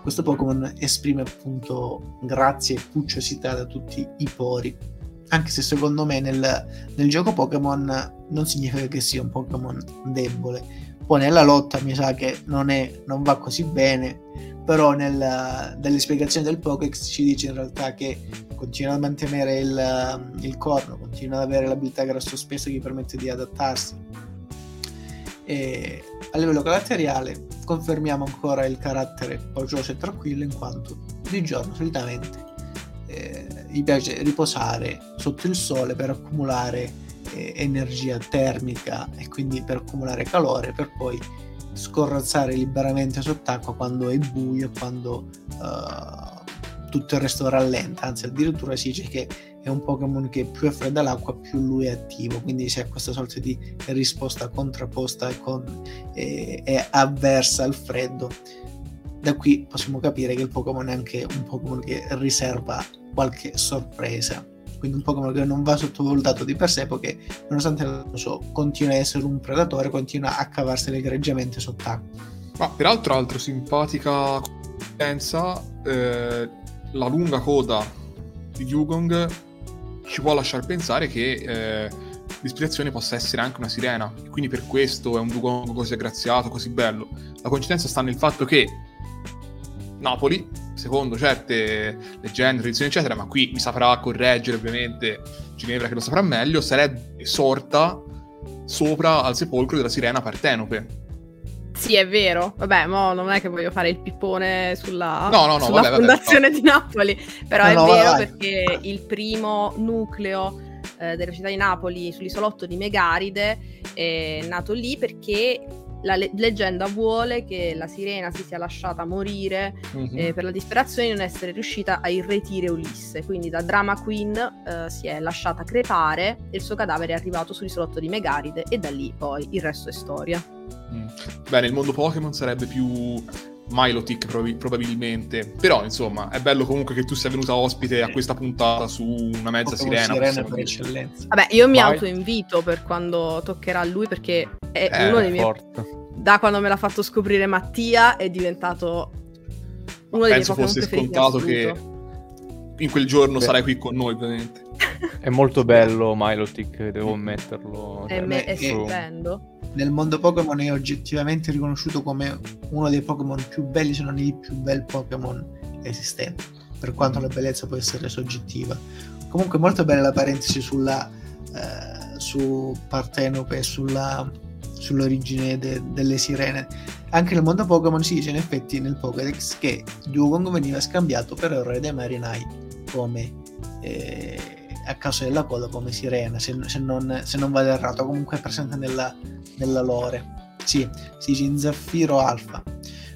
questo Pokémon esprime appunto grazia e pucciosità da tutti i pori. Anche se secondo me nel, nel gioco Pokémon non significa che sia un Pokémon debole. Poi nella lotta mi sa che non, è, non va così bene, però nel, nelle spiegazioni del Pokéx ci dice in realtà che continua a mantenere il, il corno, continua ad avere l'abilità grasso spesso che gli permette di adattarsi. E a livello caratteriale confermiamo ancora il carattere pogioso e tranquillo in quanto di giorno solitamente eh, gli piace riposare sotto il sole per accumulare eh, energia termica e quindi per accumulare calore per poi scorrazzare liberamente sott'acqua quando è buio e quando uh, tutto il resto rallenta. Anzi addirittura si dice che è un Pokémon che più è fredda l'acqua più lui è attivo. Quindi ha questa sorta di risposta contrapposta e, con, eh, è avversa al freddo da qui possiamo capire che il Pokémon è anche un Pokémon che riserva qualche sorpresa quindi un Pokémon che non va sottovalutato di per sé perché nonostante so, continua a essere un predatore continua a cavarsene egregiamente sott'acqua ma peraltro altro simpatica pensa eh, la lunga coda di Dugong ci può lasciar pensare che eh, l'ispirazione possa essere anche una sirena. Quindi per questo è un Dugong così aggraziato, così bello. La coincidenza sta nel fatto che Napoli, secondo certe leggende, tradizioni, eccetera, ma qui mi saprà correggere ovviamente Ginevra che lo saprà meglio, sarebbe sorta sopra al sepolcro della sirena Partenope. Sì, è vero. Vabbè, mo non è che voglio fare il pippone sulla, no, no, no, sulla vabbè, fondazione vabbè, di Napoli, però No, è no, vero vai. perché il primo nucleo eh, della città di Napoli sull'isolotto di Megaride è nato lì perché la le- leggenda vuole che la sirena si sia lasciata morire Mhm. eh, per la disperazione di non essere riuscita a irretire Ulisse. Quindi da Drama Queen eh, si è lasciata crepare e il suo cadavere è arrivato sull'isolotto di Megaride e da lì poi il resto è storia. Mm. Beh, nel mondo Pokémon sarebbe più Milotic probabi- probabilmente. Però, insomma, è bello comunque che tu sia venuta ospite a questa puntata su una mezza Pokémon sirena. sirena per dire. eccellenza Vabbè, io mi Vai. autoinvito per quando toccherà a lui perché è Eh, uno dei miei... Forte. Da quando me l'ha fatto scoprire Mattia è diventato uno dei miei Penso fosse scontato che in quel giorno Beh. sarai qui con noi, ovviamente. È molto bello Milotic, devo ammetterlo. È, Cioè, me- è eh, stupendo. Nel mondo Pokémon è oggettivamente riconosciuto come uno dei Pokémon più belli, se non il più bel Pokémon esistente, per quanto la bellezza può essere soggettiva. Comunque molto bella la parentesi sulla, eh, su Partenope sulla, sull'origine de- delle sirene. Anche nel mondo Pokémon si dice in effetti nel Pokédex che Dugong veniva scambiato per errore dai marinai come eh, a causa della coda come sirena, se, se non, se non vado errato, comunque è presente nella, nella lore. Sì, si dice in Zaffiro Alfa.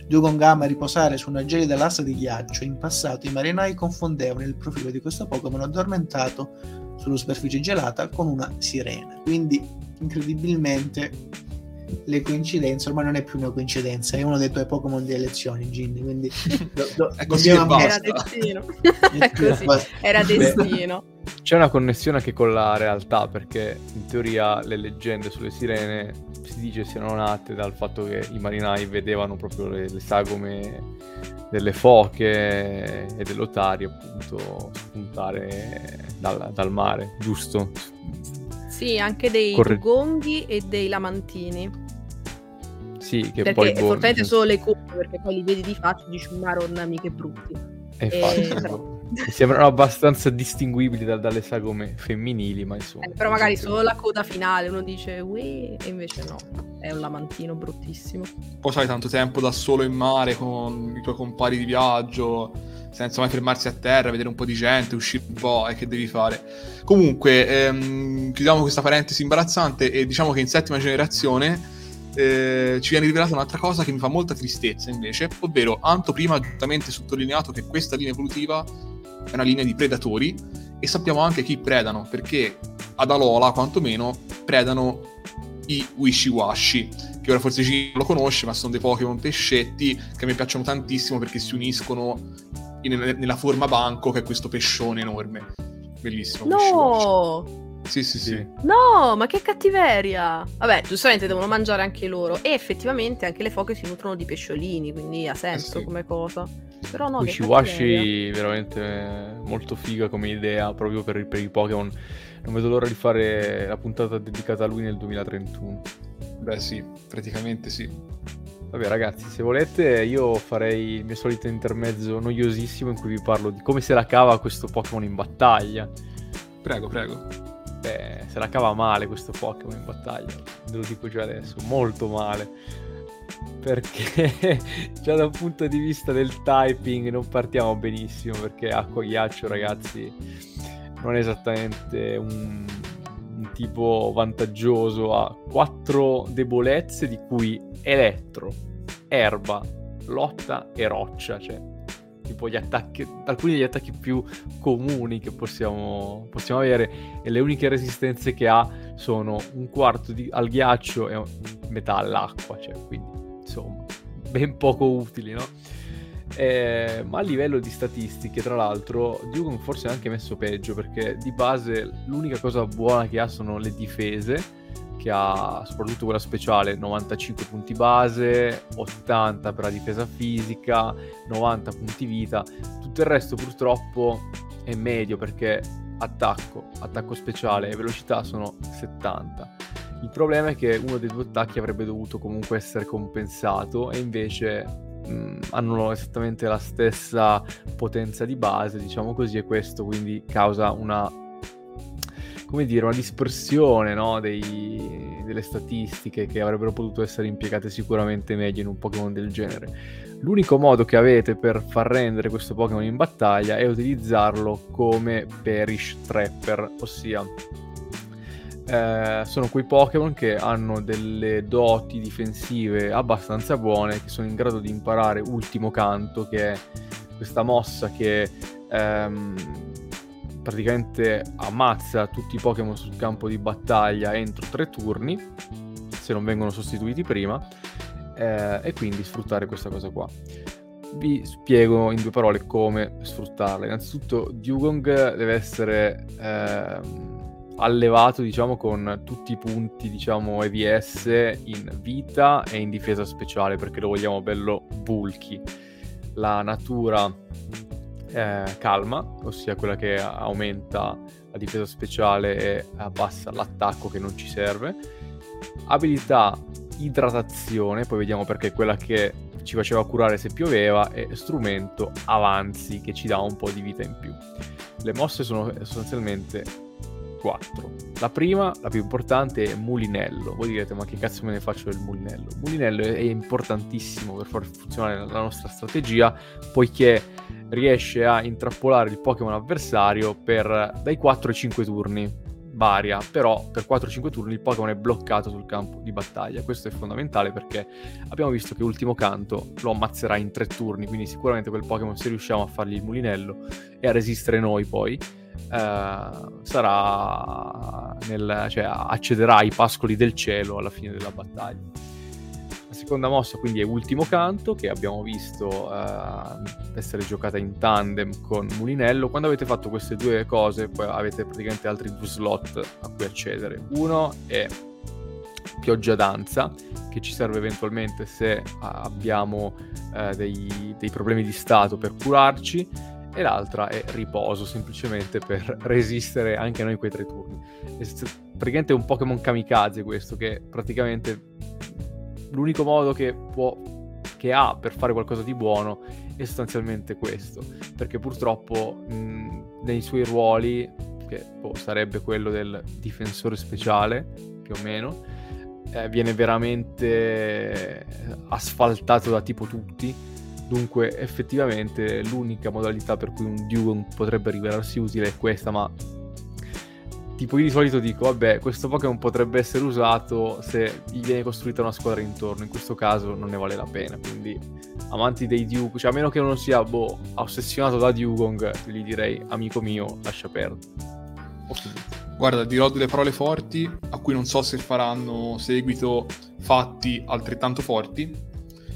Dugong ama riposare su una gelida lassa di ghiaccio. In passato i marinai confondevano il profilo di questo Pokémon addormentato sulla superficie gelata con una sirena. Quindi, incredibilmente, le coincidenze ormai non è più una coincidenza, è uno dei tuoi Pokémon di elezioni, Ginny. Quindi, do- do- È così dobbiamo Era destino. così. Era destino. C'è una connessione anche con la realtà, perché in teoria le leggende sulle sirene si dice siano nate dal fatto che i marinai vedevano proprio le, le sagome delle foche e dell'otario appunto spuntare dal, dal mare, giusto? Sì, anche dei Corre- dugonghi e dei lamantini. Sì, che perché poi... boh, fortunatamente solo le code, perché poi li vedi di faccia e dici Maron mica brutti. E infatti, Eh, però- mi sembrano abbastanza distinguibili da- dalle sagome femminili, ma insomma... Eh, però magari solo la coda finale uno dice Ui, e invece no, è un lamantino bruttissimo. Poi sai tanto tempo da solo in mare con i tuoi compari di viaggio, senza mai fermarsi a terra, vedere un po' di gente, uscire un po' e che devi fare. Comunque, ehm, chiudiamo questa parentesi imbarazzante e diciamo che in settima generazione eh, ci viene rivelata un'altra cosa che mi fa molta tristezza invece, ovvero Anto prima ha giustamente sottolineato che questa linea evolutiva è una linea di predatori e sappiamo anche chi predano, perché ad Alola quantomeno predano i Wishiwashi, che ora forse Gino lo conosce, ma sono dei Pokémon pescetti che a me piacciono tantissimo perché si uniscono in, nella forma banco, che è questo pescione enorme. Bellissimo. No! Sì, sì, sì. No, ma che cattiveria! Vabbè, giustamente devono mangiare anche loro. E effettivamente anche le foche si nutrono di pesciolini, quindi ha senso Eh sì. come cosa. Però no, Wishiwashi cattiveria. veramente molto figa come idea proprio per, per i Pokémon. Non vedo l'ora di fare la puntata dedicata a lui nel 2031. Beh, sì, praticamente sì. Vabbè ragazzi, se volete io farei il mio solito intermezzo noiosissimo in cui vi parlo di come se la cava questo Pokémon in battaglia. Prego, prego. Beh, se la cava male questo Pokémon in battaglia, ve lo dico già adesso, molto male. Perché già da un punto di vista del typing non partiamo benissimo, perché acqua ghiaccio ragazzi non è esattamente un, un tipo vantaggioso, ha quattro debolezze di cui elettro, erba, lotta e roccia, cioè tipo gli attacchi, alcuni degli attacchi più comuni che possiamo, possiamo avere e le uniche resistenze che ha sono un quarto di- al ghiaccio e metà all'acqua, cioè quindi insomma ben poco utili, no? Eh, ma a livello di statistiche, tra l'altro, Dugong forse è anche messo peggio perché di base l'unica cosa buona che ha sono le difese, che ha soprattutto quella speciale 95 punti base, 80 per la difesa fisica, 90 punti vita. Tutto il resto purtroppo è medio perché attacco, attacco speciale e velocità sono 70. Il problema è che uno dei due attacchi avrebbe dovuto comunque essere compensato e invece mh, hanno esattamente la stessa potenza di base, diciamo così, e questo quindi causa una come dire, una dispersione no, dei- delle statistiche che avrebbero potuto essere impiegate sicuramente meglio in un Pokémon del genere. L'unico modo che avete per far rendere questo Pokémon in battaglia è utilizzarlo come Perish Trapper, ossia eh, sono quei Pokémon che hanno delle doti difensive abbastanza buone, che sono in grado di imparare Ultimo Canto, che è questa mossa che ehm, praticamente ammazza tutti i Pokémon sul campo di battaglia entro tre turni, se non vengono sostituiti prima, eh, e quindi sfruttare questa cosa qua. Vi spiego in due parole come sfruttarla. Innanzitutto, Dugong deve essere ehm, allevato, diciamo, con tutti i punti, diciamo, EVS in vita e in difesa speciale, perché lo vogliamo bello bulky. La natura eh, calma, ossia quella che aumenta la difesa speciale e abbassa l'attacco che non ci serve. Abilità idratazione, poi vediamo perché è quella che ci faceva curare se pioveva, e strumento avanzi che ci dà un po' di vita in più. Le mosse sono sostanzialmente 4. La prima, la più importante, è mulinello. Voi direte, ma che cazzo me ne faccio del mulinello? Mulinello è importantissimo per far funzionare la nostra strategia, poiché riesce a intrappolare il Pokémon avversario per dai 4 ai 5 turni. Varia, però per 4-5 turni il Pokémon è bloccato sul campo di battaglia. Questo è fondamentale perché abbiamo visto che Ultimo Canto lo ammazzerà in 3 turni, quindi sicuramente quel Pokémon, se riusciamo a fargli il mulinello e a resistere noi poi, eh, sarà nel, cioè accederà ai pascoli del cielo alla fine della battaglia. La seconda mossa quindi è Ultimo Canto, che abbiamo visto eh, essere giocata in tandem con Mulinello. Quando avete fatto queste due cose, poi avete praticamente altri due slot a cui accedere. Uno è Pioggia Danza, che ci serve eventualmente se abbiamo eh, dei, dei problemi di stato per curarci e l'altra è riposo, semplicemente per resistere anche noi quei tre turni. È praticamente un Pokémon kamikaze questo, che praticamente l'unico modo che, può, che ha per fare qualcosa di buono è sostanzialmente questo, perché purtroppo mh, nei suoi ruoli, che boh, sarebbe quello del difensore speciale, più o meno, eh, viene veramente asfaltato da tipo tutti. Dunque, effettivamente, l'unica modalità per cui un Dugong potrebbe rivelarsi utile è questa, ma tipo io di solito dico, vabbè, questo Pokémon potrebbe essere usato se gli viene costruita una squadra intorno, in questo caso non ne vale la pena, quindi amanti dei Duke, cioè a meno che non sia, boh, ossessionato da Dugong, gli direi, amico mio, lascia perdere. Guarda, dirò delle parole forti a cui non so se faranno seguito fatti altrettanto forti.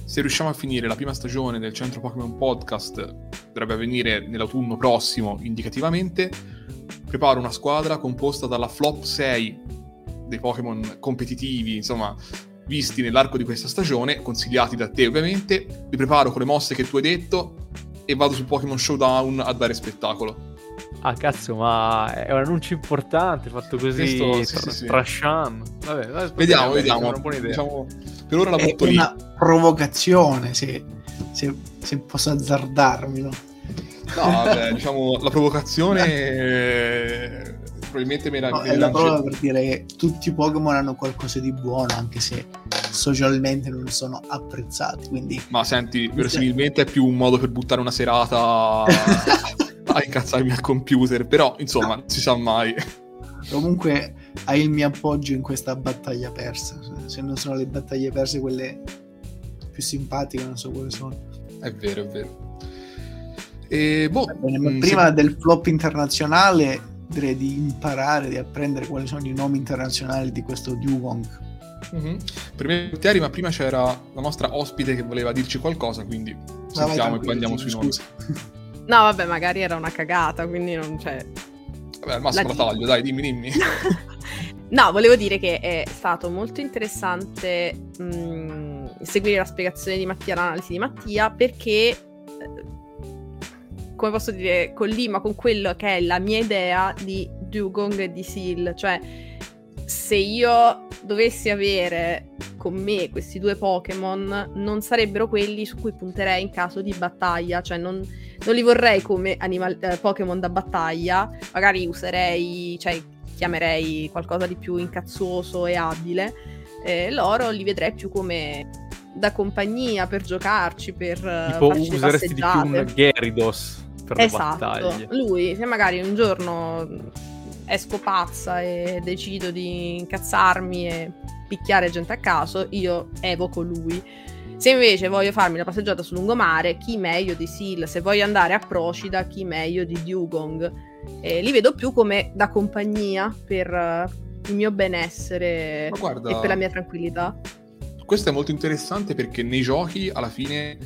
Se riusciamo a finire la prima stagione del Centro Pokémon Podcast, dovrebbe avvenire nell'autunno prossimo indicativamente, preparo una squadra composta dalla flop 6 dei Pokémon competitivi, insomma, visti nell'arco di questa stagione, consigliati da te ovviamente, li preparo con le mosse che tu hai detto e vado su Pokémon Showdown a dare spettacolo. Ah, cazzo, ma è un annuncio importante fatto così, Questo, sì, tra- sì, sì. Vabbè, vabbè, Vediamo, vediamo. sembra una buona idea. Diciamo, per ora la È butto lì. una provocazione, se, se, se posso azzardarmelo. No, vabbè, diciamo, la provocazione probabilmente me la, No, è la prova per dire che tutti i Pokémon hanno qualcosa di buono, anche se socialmente non sono apprezzati. Quindi Ma senti, verosimilmente è più un modo per buttare una serata a incazzarmi al computer, però insomma, non si sa mai. comunque hai il mio appoggio in questa battaglia persa. Se non sono le battaglie perse quelle più simpatiche, non so quali sono. È vero, è vero. E boh, bene, mm, prima se- del flop internazionale direi di imparare, di apprendere quali sono i nomi internazionali di questo Dugong. Mhm. Per me, Terry, ma prima c'era la nostra ospite che voleva dirci qualcosa, quindi sentiamo e poi andiamo sui nomi. No, vabbè, magari era una cagata, quindi non c'è... Vabbè, al massimo La la taglio, dai, dimmi, dimmi. No, volevo dire che è stato molto interessante mh, seguire la spiegazione di Mattia, l'analisi di Mattia, perché, eh, come posso dire, collima con quello che è la mia idea di Dugong e di Seal. Cioè, se io dovessi avere con me questi due Pokémon, non sarebbero quelli su cui punterei in caso di battaglia. Cioè, non, non li vorrei come animal- eh, Pokémon da battaglia. Magari userei, cioè, chiamerei qualcosa di più incazzoso e abile. Eh, loro li vedrei più come da compagnia per giocarci, per eh, Tipo useresti di più un. Gyarados per le Esatto, battaglie. lui se magari un giorno esco pazza e decido di incazzarmi e picchiare gente a caso, io evoco lui. Se invece voglio farmi la passeggiata sul lungomare, chi meglio di Seal? Se voglio andare a Procida, chi meglio di Dugong? Eh, li vedo più come da compagnia per eh, il mio benessere guarda- e per la mia tranquillità. Questo è molto interessante perché nei giochi alla fine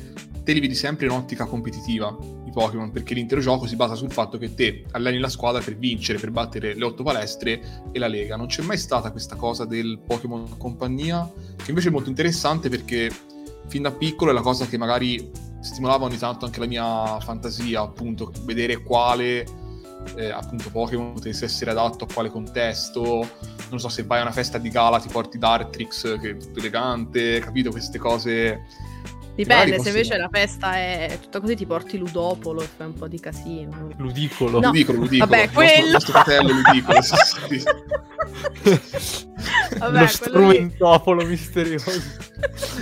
te li vedi sempre in ottica competitiva i Pokémon perché l'intero gioco si basa sul fatto che te alleni la squadra per vincere, per battere le otto palestre e la lega. Non c'è mai stata questa cosa del Pokémon compagnia che invece è molto interessante perché fin da piccolo è la cosa che magari stimolava ogni tanto anche la mia fantasia, appunto, vedere quale eh, appunto Pokémon potesse essere adatto a quale contesto. Non so se vai a una festa di gala ti porti Dartrix che è tutto elegante, capito? Queste cose. Dipende, se invece la festa è tutta così ti porti Ludopolo e fai un po' di casino. Ludicolo. No. Ludicolo, ludicolo. Vabbè, Il nostro- quello- Il nostro fratello ludicolo. sì, sì. Vabbè, Lo quello lì- strumentopolo misterioso.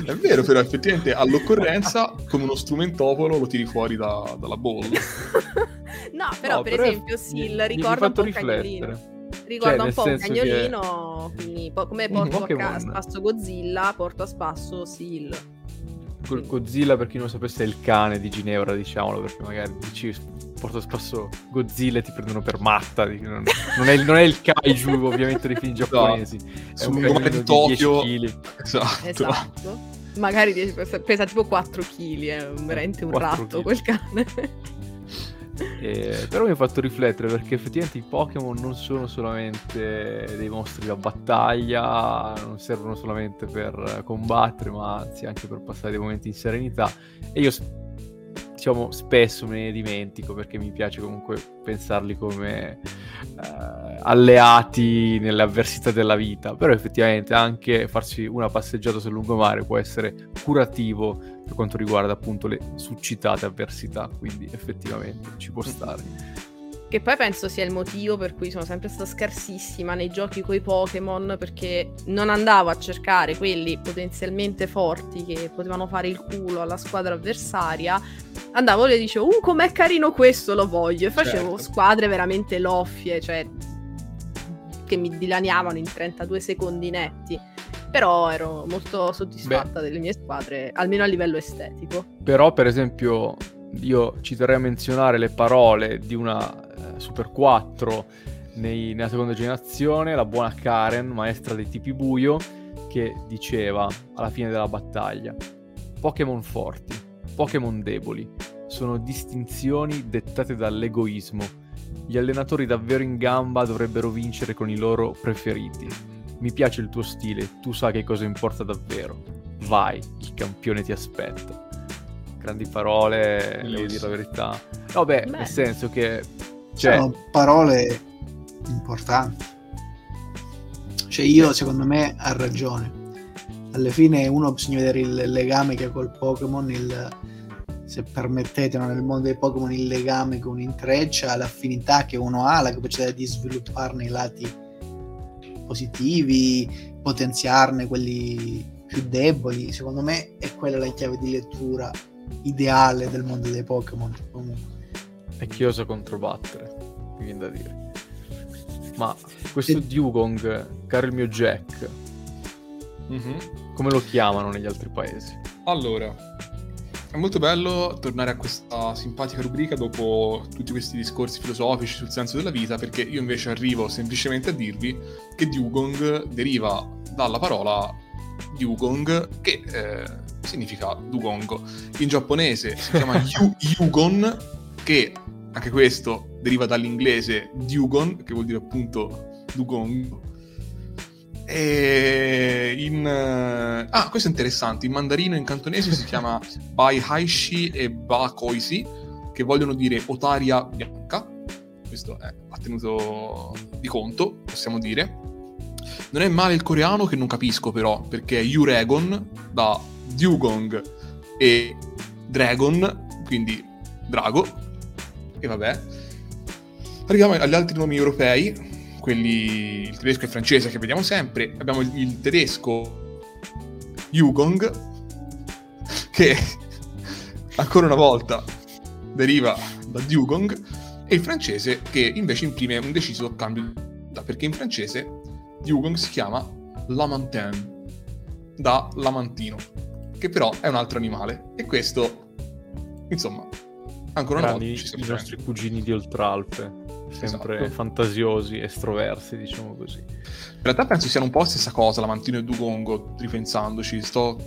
È vero, però effettivamente all'occorrenza, come uno strumentopolo, lo tiri fuori da- dalla bolla. No, però No, per però è- esempio mi ha ricorda un po' un cagnolino. riflettere. Ricorda Cioè, un po' un senso che- cagnolino, quindi po- come porto a ca- spasso Godzilla, porto a spasso Sil. Go- Godzilla, per chi non sapesse, è il cane di Ginevra, diciamolo, perché magari dici porto spesso Godzilla e ti prendono per matta. Non, non è, il- non è il kaiju, ovviamente, dei film giapponesi. È Sul un cagnolino di di 10 Tokyo. kg. Esatto. Esatto. Magari dieci- pesa tipo 4 kg, è veramente un 4 ratto chili. quel cane. Eh, però mi ha fatto riflettere perché effettivamente i Pokémon non sono solamente dei mostri da battaglia, non servono solamente per combattere, ma anzi anche per passare dei momenti in serenità. E io, diciamo, spesso me ne dimentico perché mi piace comunque pensarli come eh, alleati nelle avversità della vita. Però effettivamente anche farsi una passeggiata sul lungomare può essere curativo per quanto riguarda appunto le suscitate avversità, quindi effettivamente ci può stare. Che poi penso sia il motivo per cui sono sempre stata scarsissima nei giochi coi Pokémon, perché non andavo a cercare quelli potenzialmente forti che potevano fare il culo alla squadra avversaria. Andavo lì e dicevo, uh, com'è carino questo, lo voglio. E facevo Certo. squadre veramente loffie, cioè che mi dilaniavano in 32 secondi netti. Però ero molto soddisfatta Beh. delle mie squadre, almeno a livello estetico. Però, per esempio, io ci terrei a menzionare le parole di una eh, Super 4 nei, nella seconda generazione, la buona Karen, maestra dei tipi buio, che diceva alla fine della battaglia: Pokémon forti, Pokémon deboli, sono distinzioni dettate dall'egoismo. Gli allenatori davvero in gamba dovrebbero vincere con i loro preferiti. Mi piace il tuo stile, tu sai che cosa importa davvero. Vai, il campione ti aspetta grandi parole, devo dire la verità. No, beh, beh. nel senso che... Cioè... Sono parole importanti. Cioè io, secondo me, ha ragione. Alla fine uno bisogna vedere il legame che ha col Pokémon, il, se permettete, nel mondo dei Pokémon il legame che uno intreccia, l'affinità che uno ha, la capacità di svilupparne i lati positivi, potenziarne quelli più deboli. Secondo me è quella la chiave di lettura ideale del mondo dei Pokémon. Comunque. È chioso controbattere, mi viene da dire. Ma questo e... Dugong, caro il mio Jack, mm-hmm. come lo chiamano negli altri paesi? Allora, è molto bello tornare a questa simpatica rubrica dopo tutti questi discorsi filosofici sul senso della vita, perché io invece arrivo semplicemente a dirvi che Dugong deriva dalla parola Dugong, che eh, significa Dugongo. In giapponese si chiama Yu- Yugon, che anche questo deriva dall'inglese Dugon, che vuol dire appunto Dugongo. E in... Ah, questo è interessante. In mandarino in cantonese si chiama Bai Haishi e Ba Koisi, che vogliono dire otaria bianca. Questo è a tenuto di conto, possiamo dire. Non è male il coreano che non capisco però, perché è Yuregon da Dugong e Dragon, quindi Drago. E vabbè. Arriviamo agli altri nomi europei, quelli il tedesco e il francese che vediamo sempre. Abbiamo il, il tedesco Yugong, che ancora una volta deriva da Dugong, e il francese che invece imprime un deciso cambio perché in francese Dugong si chiama Lamantin, da Lamantino che però è un altro animale. E questo, insomma, ancora una Grandi, volta ci I nostri cugini di Oltralpe, sempre esatto. fantasiosi, estroversi, diciamo così. In realtà penso siano un po' la stessa cosa, Lamantino e Dugongo, ripensandoci. Sto...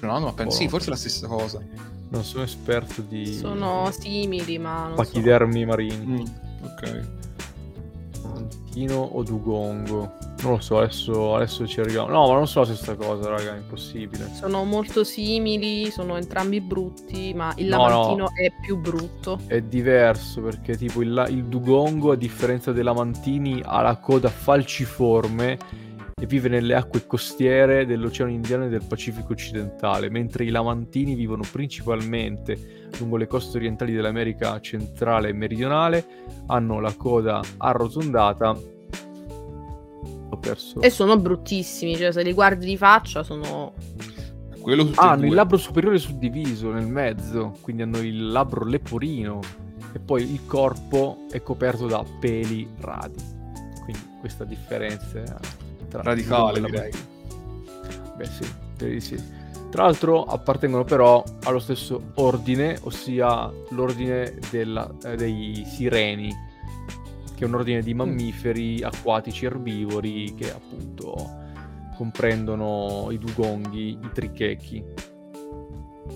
No, ma penso oh. sì, forse è la stessa cosa. Non sono esperto di... Sono simili, ma... Pachidermi so. marini. Mm, ok. Lamantino o Dugongo? Non lo so, adesso, adesso ci arriviamo. No, ma non so la stessa cosa, raga, è impossibile. Sono molto simili, sono entrambi brutti, ma il no, lamantino no. è più brutto. È diverso perché tipo il, il dugongo, a differenza dei lamantini, ha la coda falciforme e vive nelle acque costiere dell'Oceano Indiano e del Pacifico occidentale, mentre i lamantini vivono principalmente lungo le coste orientali dell'America centrale e meridionale, hanno la coda arrotondata perso. E sono bruttissimi, cioè se li guardi di faccia sono... Quello ah, hanno il labbro superiore suddiviso nel mezzo, quindi hanno il labbro leporino e poi il corpo è coperto da peli radi. Quindi questa differenza tra radicale direi. Beh sì, sì. Tra l'altro appartengono però allo stesso ordine, ossia l'ordine della, eh, dei sireni, che è un ordine di mm. mammiferi acquatici erbivori che appunto comprendono i dugonghi, i trichechi.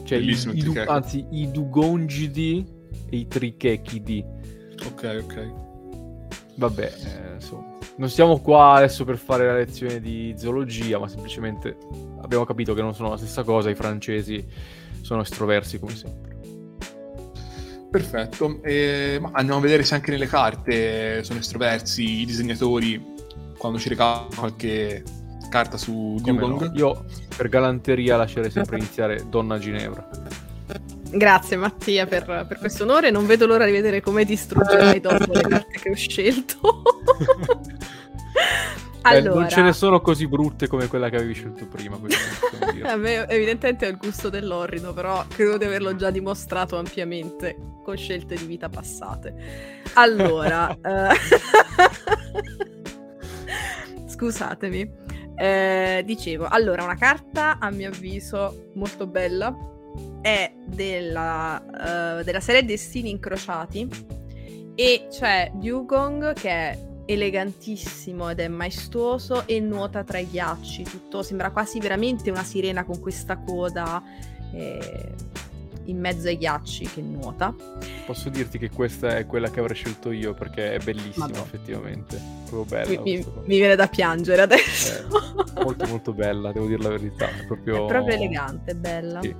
Cioè i, i du- anzi i dugongidi e i trichechidi. Ok, ok. Vabbè, eh, insomma, non siamo qua adesso per fare la lezione di zoologia, ma semplicemente abbiamo capito che non sono la stessa cosa, i francesi sono estroversi come sempre. Perfetto, e, ma andiamo a vedere se anche nelle carte sono estroversi i disegnatori quando ci recava qualche carta su Dugong. No? Io per galanteria lascerei sempre iniziare Donna Ginevra. Grazie Mattia per, per questo onore, non vedo l'ora di vedere come distruggerai dopo le carte che ho scelto. Allora... Beh, non ce ne sono così brutte come quella che avevi scelto prima. A me evidentemente è il gusto dell'orrido, però credo di averlo già dimostrato ampiamente con scelte di vita passate. Allora... uh... scusatemi. Eh, dicevo, allora, una carta a mio avviso molto bella è della, uh, della serie Destini Incrociati e c'è Dugong che è elegantissimo ed è maestoso e nuota tra i ghiacci, tutto sembra quasi veramente una sirena con questa coda eh, in mezzo ai ghiacci che nuota. Posso dirti che questa è quella che avrei scelto io perché è bellissima Madonna. effettivamente, proprio bella. Mi, mi, viene da piangere adesso. Eh, molto molto bella, devo dire la verità, è proprio, è proprio elegante, bella. Sì.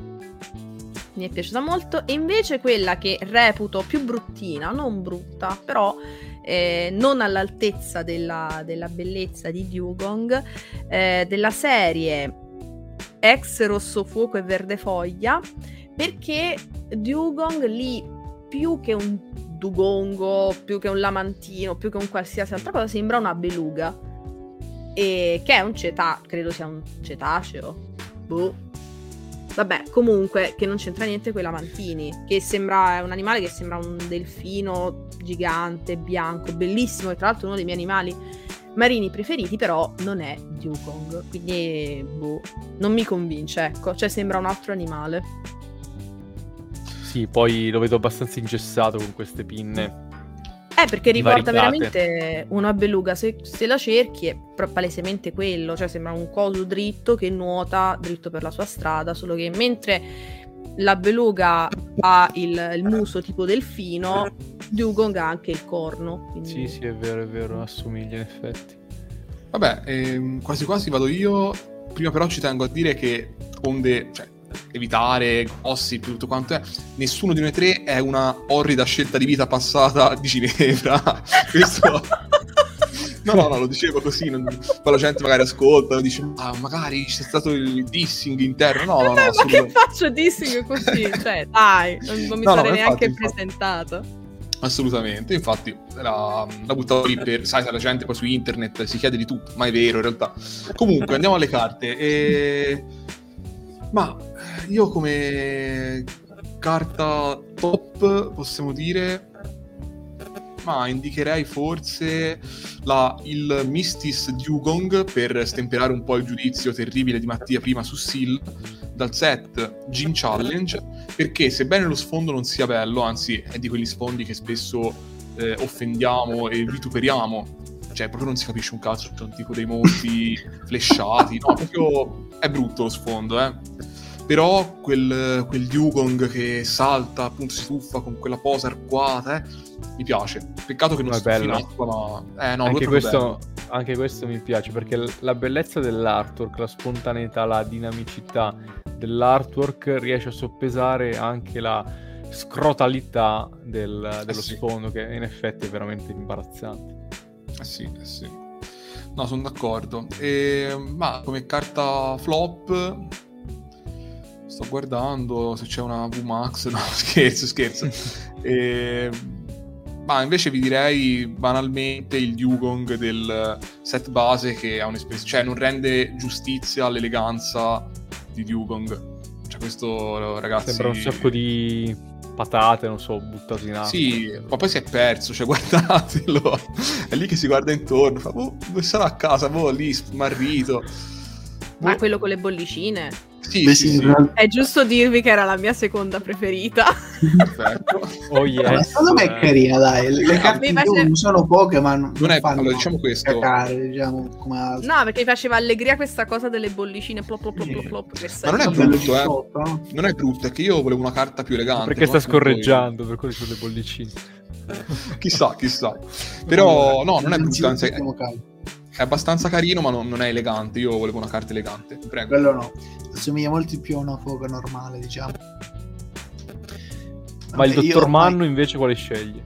Mi è piaciuta molto e invece quella che reputo più bruttina, non brutta, però eh, non all'altezza della, della, bellezza di Dugong, eh, della serie ex Rosso Fuoco e Verde Foglia, perché Dugong lì più che un dugongo, più che un lamantino, più che un qualsiasi altra cosa, sembra una beluga. E che è un cetaceo, credo sia un cetaceo. Boh Vabbè, comunque, che non c'entra niente con i lamantini, che sembra un animale che sembra un delfino gigante, bianco, bellissimo, e tra l'altro uno dei miei animali marini preferiti, però non è Dugong, quindi boh, non mi convince, ecco, cioè sembra un altro animale. Sì, poi lo vedo abbastanza ingessato con queste pinne eh, perché riporta veramente una beluga. Se, se, la cerchi è palesemente quello, cioè sembra un coso dritto che nuota dritto per la sua strada, solo che mentre la beluga ha il, il muso tipo delfino, Dugong ha anche il corno. Quindi... Sì, sì, è vero, è vero, assomiglia in effetti. Vabbè, ehm, quasi quasi vado io. Prima però ci tengo a dire che onde, cioè, evitare gossip, tutto quanto è. Nessuno di noi tre è una orrida scelta di vita passata di Ginevra. Questo... No, no, no, lo dicevo così, non... poi la gente magari ascolta, dice, ah, magari c'è stato il dissing interno, no, no, no. Ma che faccio dissing così? cioè, dai, non, non mi no, sarei no, neanche infatti, presentato. Assolutamente, infatti la, la buttavo lì per, sai, la gente poi su internet si chiede di tutto, ma è vero in realtà. Comunque, andiamo alle carte. E... Ma io come carta top possiamo dire ma indicherei forse la, il Mistis Dugong per stemperare un po' il giudizio terribile di Mattia prima su Seal dal set Gym Challenge perché sebbene lo sfondo non sia bello anzi è di quegli sfondi che spesso eh, offendiamo e vituperiamo cioè proprio non si capisce un cazzo c'è un tipo dei mostri flashati no proprio è brutto lo sfondo eh però quel, quel Dugong che salta, appunto si tuffa con quella posa arcuata, eh, mi piace. Peccato che non sia in acqua, ma... Eh, no, anche, questo, anche questo mi piace, perché la bellezza dell'artwork, la spontaneità, la dinamicità dell'artwork riesce a soppesare anche la scrotalità del, dello eh sì. sfondo, che in effetti è veramente imbarazzante. Eh sì, eh sì. No, sono d'accordo. E, ma come carta flop sto guardando se c'è una VMAX, no scherzo, scherzo. e, ma invece vi direi banalmente il Dugong del set base che ha un'esperienza, cioè non rende giustizia all'eleganza di Dugong. Cioè questo ragazzi... Sembra un sacco di patate, non so, buttati in acqua. Sì, ma poi si è perso, cioè guardatelo. È lì che si guarda intorno, fa, oh, dove sarà a casa, boh, lì, smarrito. Ma quello con le bollicine? Sì, Beh, sì, sì. È giusto dirvi che era la mia seconda preferita. Perfetto. Oh yes. Secondo me è carina, dai. Le carte face... sono poche, ma non, non è fanno allora, diciamo questo. Cacare, diciamo, come no, perché mi faceva allegria questa cosa delle bollicine plop plop plop plop. Ma non è brutto, eh. Non è brutto, è che io volevo una carta più elegante. Perché sta scorreggiando, per quello sono le bollicine. chissà, chissà. Però no, non è brutto, anzi è abbastanza carino, ma non, non, è elegante. Io volevo una carta elegante. Prego. Quello no. Assomiglia molto più a una foca normale, diciamo. Ma il dottor ormai... Manno invece quale sceglie?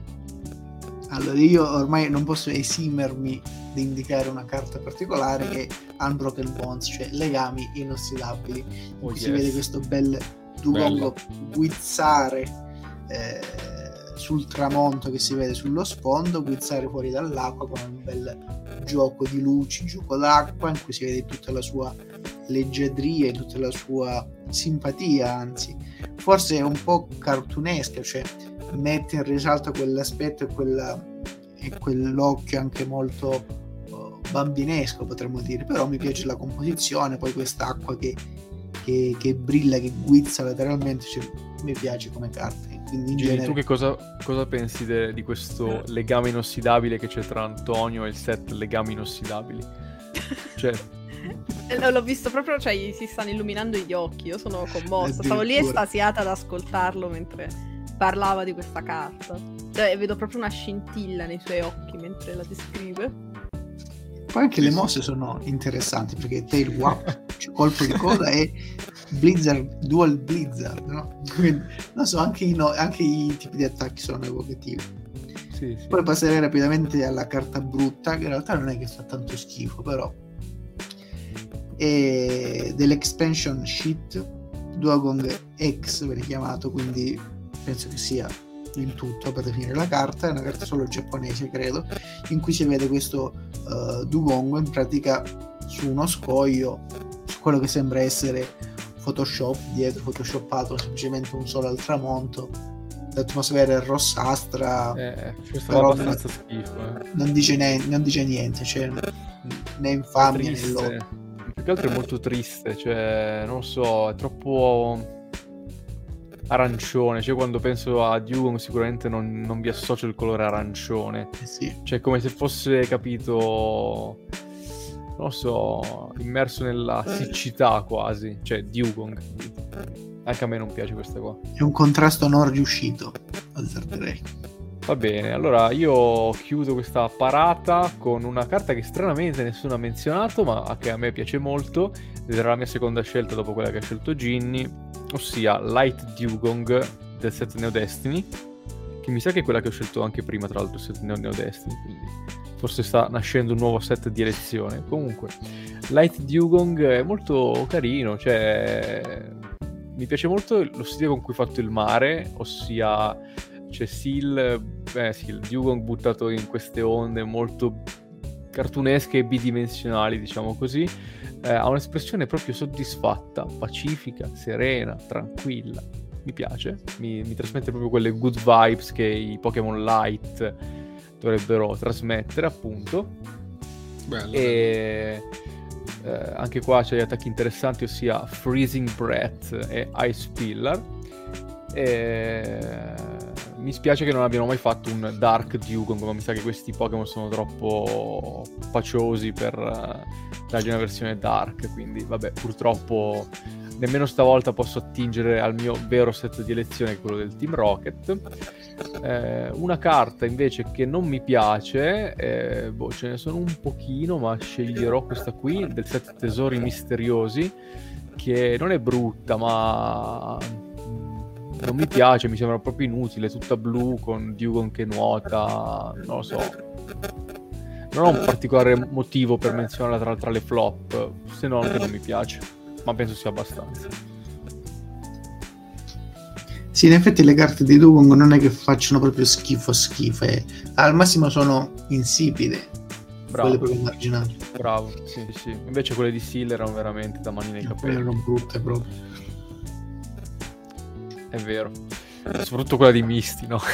Allora, io ormai non posso esimermi di indicare una carta particolare che è Unbroken Bonds, cioè legami inossidabili. Oh, yes. Si vede questo bel Dugongo guizzare eh, sul tramonto che si vede sullo sfondo, guizzare fuori dall'acqua con un bel gioco di luci, gioco d'acqua in cui si vede tutta la sua leggiadria e tutta la sua simpatia, anzi, forse è un po' cartunesca, cioè mette in risalto quell'aspetto e, quella, e quell'occhio anche molto uh, bambinesco potremmo dire, però mi piace la composizione, poi quest'acqua che, che, che brilla, che guizza lateralmente, cioè, mi piace come carta. Quindi in Gini, genere... tu che cosa, cosa pensi de- di questo legame inossidabile che c'è tra Antonio e il set legami inossidabili? Cioè, Eh, L'ho visto proprio, cioè gli si stanno illuminando gli occhi, io sono commossa, stavo lì estasiata ad ascoltarlo mentre parlava di questa carta. Cioè vedo proprio una scintilla nei suoi occhi mentre la descrive. Poi anche le mosse sono interessanti perché Tail Wap, cioè colpo di coda e Blizzard, Dual Blizzard, no? Quindi, non so, anche i, no- anche i tipi di attacchi sono evocativi. sì, sì. Poi passerei rapidamente alla carta brutta, che in realtà non è che fa tanto schifo, però. E dell'expansion sheet, Duogong X viene chiamato, quindi penso che sia il tutto per definire la carta, è una carta solo giapponese credo, in cui si vede questo uh, Dugongo in pratica su uno scoglio, su quello che sembra essere Photoshop, dietro Photoshoppato semplicemente un sole al tramonto, l'atmosfera è rossastra, Eh, Però- abbastanza schifo. Eh. non, dice ne- non dice niente, cioè né infamia né lode. Più che altro è molto triste, cioè, non so, è troppo arancione. Cioè, quando penso a Dugong sicuramente non, non vi associo il colore arancione. Eh sì. Cioè, come se fosse, capito, non so, immerso nella siccità quasi. Cioè, Dugong. Anche a me non piace questa qua. È un contrasto non riuscito, azzarderei. Va bene, allora io chiudo questa parata con una carta che stranamente nessuno ha menzionato, ma che a me piace molto, ed era la mia seconda scelta dopo quella che ha scelto Ginny, ossia Light Dugong del set Neo Destiny, che mi sa che è quella che ho scelto anche prima, tra l'altro, il set Neo, Neo Destiny, quindi forse sta nascendo un nuovo set di elezione. Comunque, Light Dugong è molto carino, cioè mi piace molto lo stile con cui è fatto il mare, ossia c'è Seal, eh sì, il Dugong buttato in queste onde molto cartunesche e bidimensionali, diciamo così, eh, ha un'espressione proprio soddisfatta, pacifica, serena, tranquilla. Mi piace, mi, mi trasmette proprio quelle good vibes che i Pokémon Light dovrebbero trasmettere, appunto. Bello. E eh, anche qua c'è gli attacchi interessanti, ossia Freezing Breath e Ice Pillar. E... Mi spiace che non abbiano mai fatto un Dark Dugong, ma mi sa che questi Pokémon sono troppo paciosi per eh, dargli una versione Dark. Quindi, vabbè, purtroppo nemmeno stavolta posso attingere al mio vero set di elezione, quello del Team Rocket. Eh, una carta invece che non mi piace, eh, boh, ce ne sono un pochino, ma sceglierò questa qui del set Tesori Misteriosi, che non è brutta, ma non mi piace, mi sembra proprio inutile, tutta blu con Dugon che nuota, non lo so. Non ho un particolare motivo per menzionarla tra, tra le flop, se no che non mi piace, ma penso sia abbastanza. Sì, in effetti le carte di Dugong non è che facciano proprio schifo schifo, eh. al massimo sono insipide, Bravo. quelle proprio marginali, Bravo, sì, sì. Invece quelle di Seal erano veramente da mani nei capelli. erano brutte proprio. È vero. Soprattutto quella di Misty, no?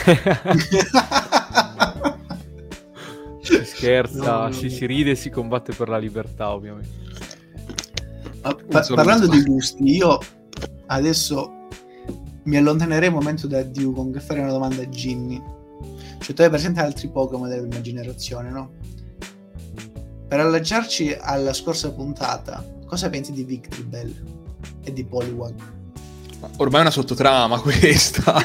si scherza, No, no, si, no. si ride e si combatte per la libertà, ovviamente. Ma pa- parlando di gusti, io adesso mi allontanerei un momento da Dugong e farei una domanda a Ginny. Cioè, tu hai presente altri Pokémon della prima generazione, no? Per allacciarci alla scorsa puntata, cosa pensi di Victreebel e di Poliwag? Ma Ormai è una sottotrama questa.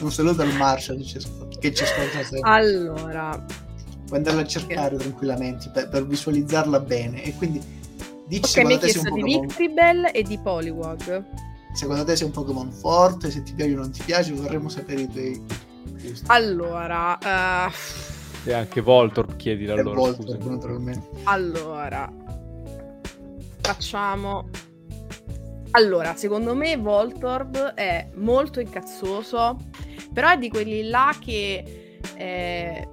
un saluto al Marshall che ci ascol- che ci ascolta sempre. Allora, Puoi andarla a cercare tranquillamente per, per visualizzarla bene. E quindi dici ok, mi secondo hai chiesto di Pokémon Victreebel e di Poliwag. secondo te sei un Pokémon forte, se ti piace o non ti piace, vorremmo sapere i tuoi. Allora, eh, E anche Voltorb chiedila allora, Voltorb, naturalmente. allora, facciamo... Allora, secondo me Voltorb è molto incazzoso, però è di quelli là che... eh,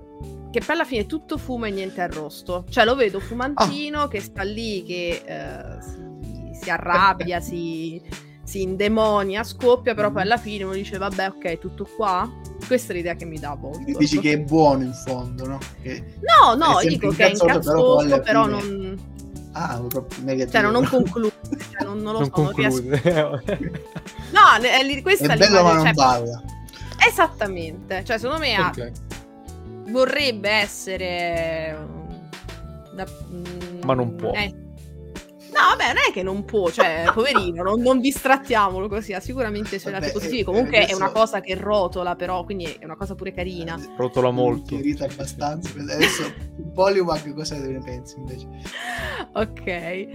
che poi alla fine è tutto fumo e niente arrosto. Cioè lo vedo fumantino Ah. che sta lì, che eh, si, si arrabbia, si, si indemonia, scoppia, però poi alla fine uno dice vabbè ok, tutto qua. questa è l'idea che mi dà Voltorb. Dici che è buono in fondo, no? Che No, no, dico che è però incazzoso, alla però, fine- non... Ah, negativo. Cioè, non, non conclude, cioè, non, non lo non so, non riesco... conclude. No, è questa È è bello ma non cioè, balla. Esattamente, cioè secondo me ha- Ok. Vorrebbe essere... da- Ma non può. eh. No, vabbè, non è che non può, cioè, poverino, non, non distrattiamolo così, ha sicuramente i suoi lati positivi. eh, Comunque è adesso- una cosa che rotola, però, quindi è una cosa pure carina. Rotola molto. Chiarita abbastanza. Adesso Poliwag cosa ne pensi invece? Ok,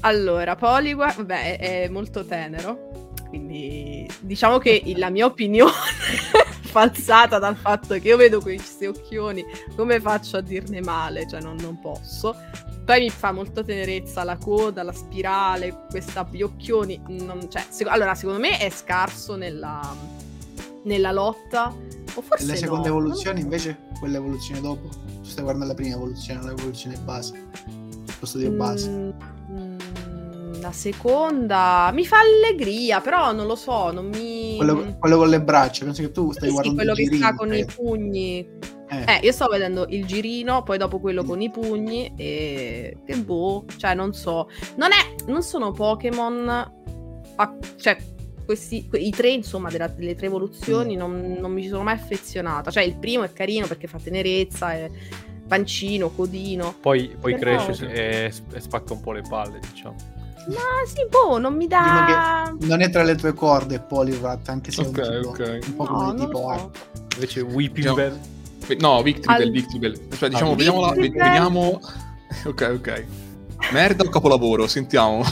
allora, Poliwag, vabbè, è, è molto tenero, quindi diciamo che la mia opinione falsata dal fatto che io vedo questi occhioni, come faccio a dirne male? Cioè, non, non posso. Poi mi fa molta tenerezza la coda, la spirale, questa, gli occhioni. non- cioè, sec- allora, secondo me è scarso nella, nella lotta. O forse no, non lo evoluzioni so. invece, quelle evoluzioni dopo. Tu stai guardando la prima evoluzione, l'evoluzione base. Posso dire base. Mm, mm, la seconda mi fa allegria, però non lo so, non mi... Quello, quello con le braccia, penso che tu stai Sì, guardando quello il che girino, sta con i credo. pugni. Eh, Eh, io sto vedendo il girino, poi dopo quello con i pugni e che boh, cioè non so. Non è non sono Pokémon a- cioè questi que- i tre insomma della- delle tre evoluzioni Mm. non, non mi ci sono mai affezionata. Cioè il primo è carino perché fa tenerezza, è pancino, codino. Poi, poi Però- cresce e, e spacca un po' le palle, diciamo. Ma sì, boh, non mi dà non è tra le tue corde Poliwrath, anche se Ok, è un tipo, ok. un po' No, come tipo so. Invece Weeping Diciamo- Bell No, Victribel, Al- Victribel. Aspetta, diciamo, Ah, vediamola, ve- Victribel. vediamo... Ok, ok. Merda o capolavoro? Sentiamo.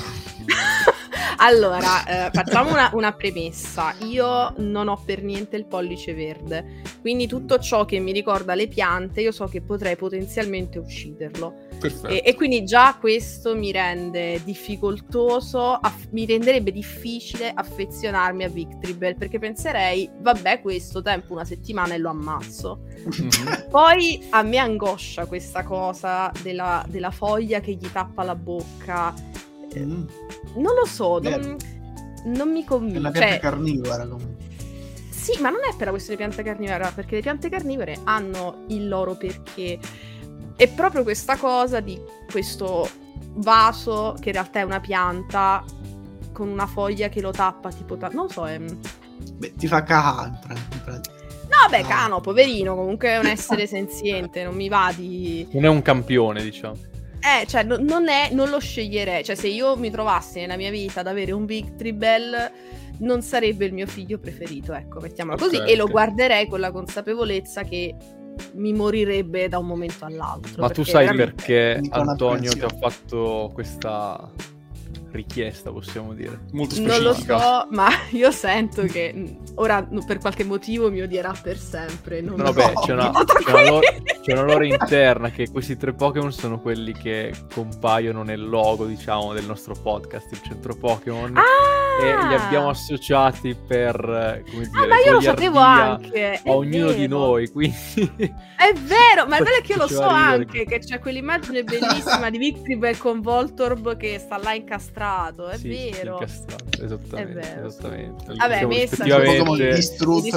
Allora, eh, facciamo una, una premessa. Io non ho per niente il pollice verde, quindi tutto ciò che mi ricorda le piante, io so che potrei potenzialmente ucciderlo. E, e quindi già questo mi rende difficoltoso, aff- mi renderebbe difficile affezionarmi a Victribel, perché penserei, vabbè, questo tempo una settimana e lo ammazzo. Mhm. Poi a me angoscia questa cosa della, della foglia che gli tappa la bocca. Eh, Mm. Non lo so, non, non mi È convince. una pianta Cioè, carnivora comunque. sì, ma non è per la questione piante carnivore, perché le piante carnivore hanno il loro perché. È proprio questa cosa di questo vaso che in realtà è una pianta con una foglia che lo tappa, tipo... ta- non so, è... Beh, ti fa caha in pra- in pratica. No. Cano, poverino, comunque è un essere senziente, non mi va di... non è un campione, diciamo. Eh, cioè, no- non è, non lo sceglierei. Cioè, se io mi trovassi nella mia vita ad avere un Victribel, non sarebbe il mio figlio preferito, ecco, mettiamola così. Ok, E lo guarderei con la consapevolezza che mi morirebbe da un momento all'altro. Ma tu sai veramente- perché Antonio ti ha fatto questa richiesta, possiamo dire. Molto Non lo specifica. so, ma io sento che ora per qualche motivo mi odierà per sempre. Non No, vabbè, c'è una, c'è una qui. lore, c'è una lore interna che questi tre Pokémon sono quelli che compaiono nel logo, diciamo, del nostro podcast, il centro Pokémon. Ah! E li abbiamo associati per, eh, come dire, Ah, ma io lo sapevo anche. è a ognuno di vero. noi, quindi... È vero, ma il bello è che io lo so anche, che c'è quell'immagine bellissima di Victribel con Voltorb che sta là incastrato, è Sì, vero. incastrato, esattamente, È vero, esattamente. Vabbè, Diciamo, messa- distrutto. Mi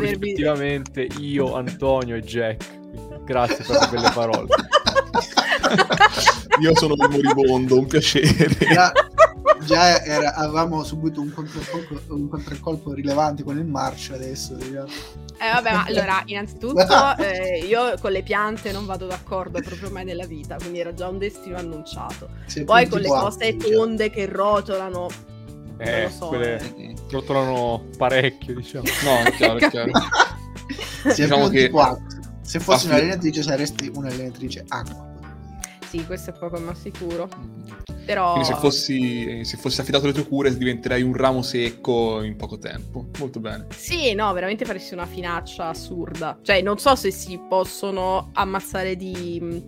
rispettivamente io, Antonio e Jack. Grazie per le belle parole. Io sono il moribondo, un piacere. Già, già era- avevamo subito un contraccolpo, un contraccolpo rilevante con il marcio adesso. diciamo. Eh vabbè, ma allora, innanzitutto eh, io con le piante non vado d'accordo proprio mai nella vita, quindi era già un destino annunciato. Se Poi con le cose tonde che rotolano, non Eh, lo so. quelle eh. rotolano parecchio, diciamo. No, è chiaro, è chiaro. Se Diciamo che- qua. Se fossi un'allenatrice saresti un'allenatrice acqua. Sì, questo è poco ma sicuro. Però Quindi se fossi, se fossi affidato alle tue cure diventerei un ramo secco in poco tempo. Molto bene. Sì, no, veramente faresti una finaccia assurda. Cioè, non so se si possono ammazzare di. mh,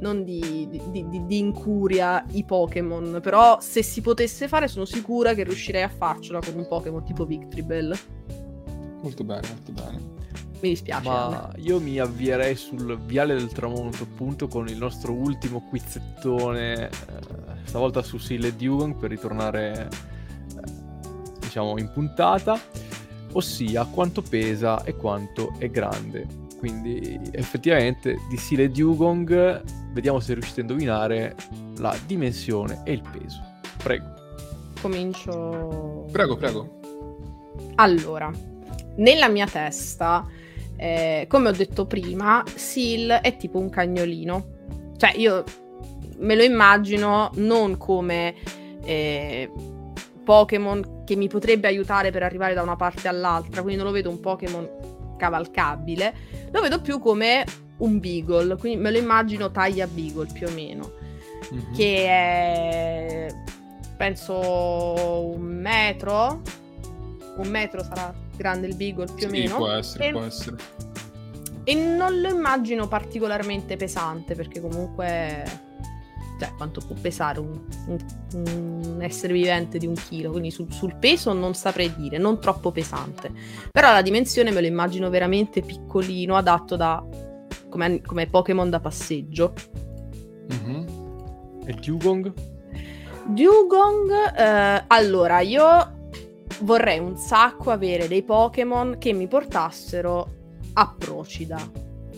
non di, di- di- di incuria i Pokémon. Però se si potesse fare, sono sicura che riuscirei a farcela con un Pokémon tipo Victribel. Molto bene, molto bene. Mi dispiace. Ma io mi avvierei sul viale del tramonto, appunto, con il nostro ultimo quizzettone, eh, stavolta su Sile Dugong per ritornare, eh, diciamo, in puntata. ossia quanto pesa e quanto è grande. Quindi effettivamente di Sile Dugong vediamo se riuscite a indovinare la dimensione e il peso. Prego. Comincio. Prego, prego. Allora, nella mia testa, eh, come ho detto prima, Seal è tipo un cagnolino. Cioè, io me lo immagino non come eh, Pokémon che mi potrebbe aiutare per arrivare da una parte all'altra, quindi non lo vedo un Pokémon cavalcabile, lo vedo più come un Beagle, quindi me lo immagino taglia Beagle più o meno, mm-hmm. che è penso un metro, un metro sarà grande il Beagle più sì, o meno. può essere, e... può essere. E non lo immagino particolarmente pesante perché comunque cioè quanto può pesare un, un, un essere vivente di un chilo, quindi sul, sul, peso non saprei dire, non troppo pesante, però la dimensione me lo immagino veramente piccolino, adatto da come, come Pokémon da passeggio. Mm-hmm. E Dugong? Dugong, eh, allora io vorrei un sacco avere dei Pokémon che mi portassero a Procida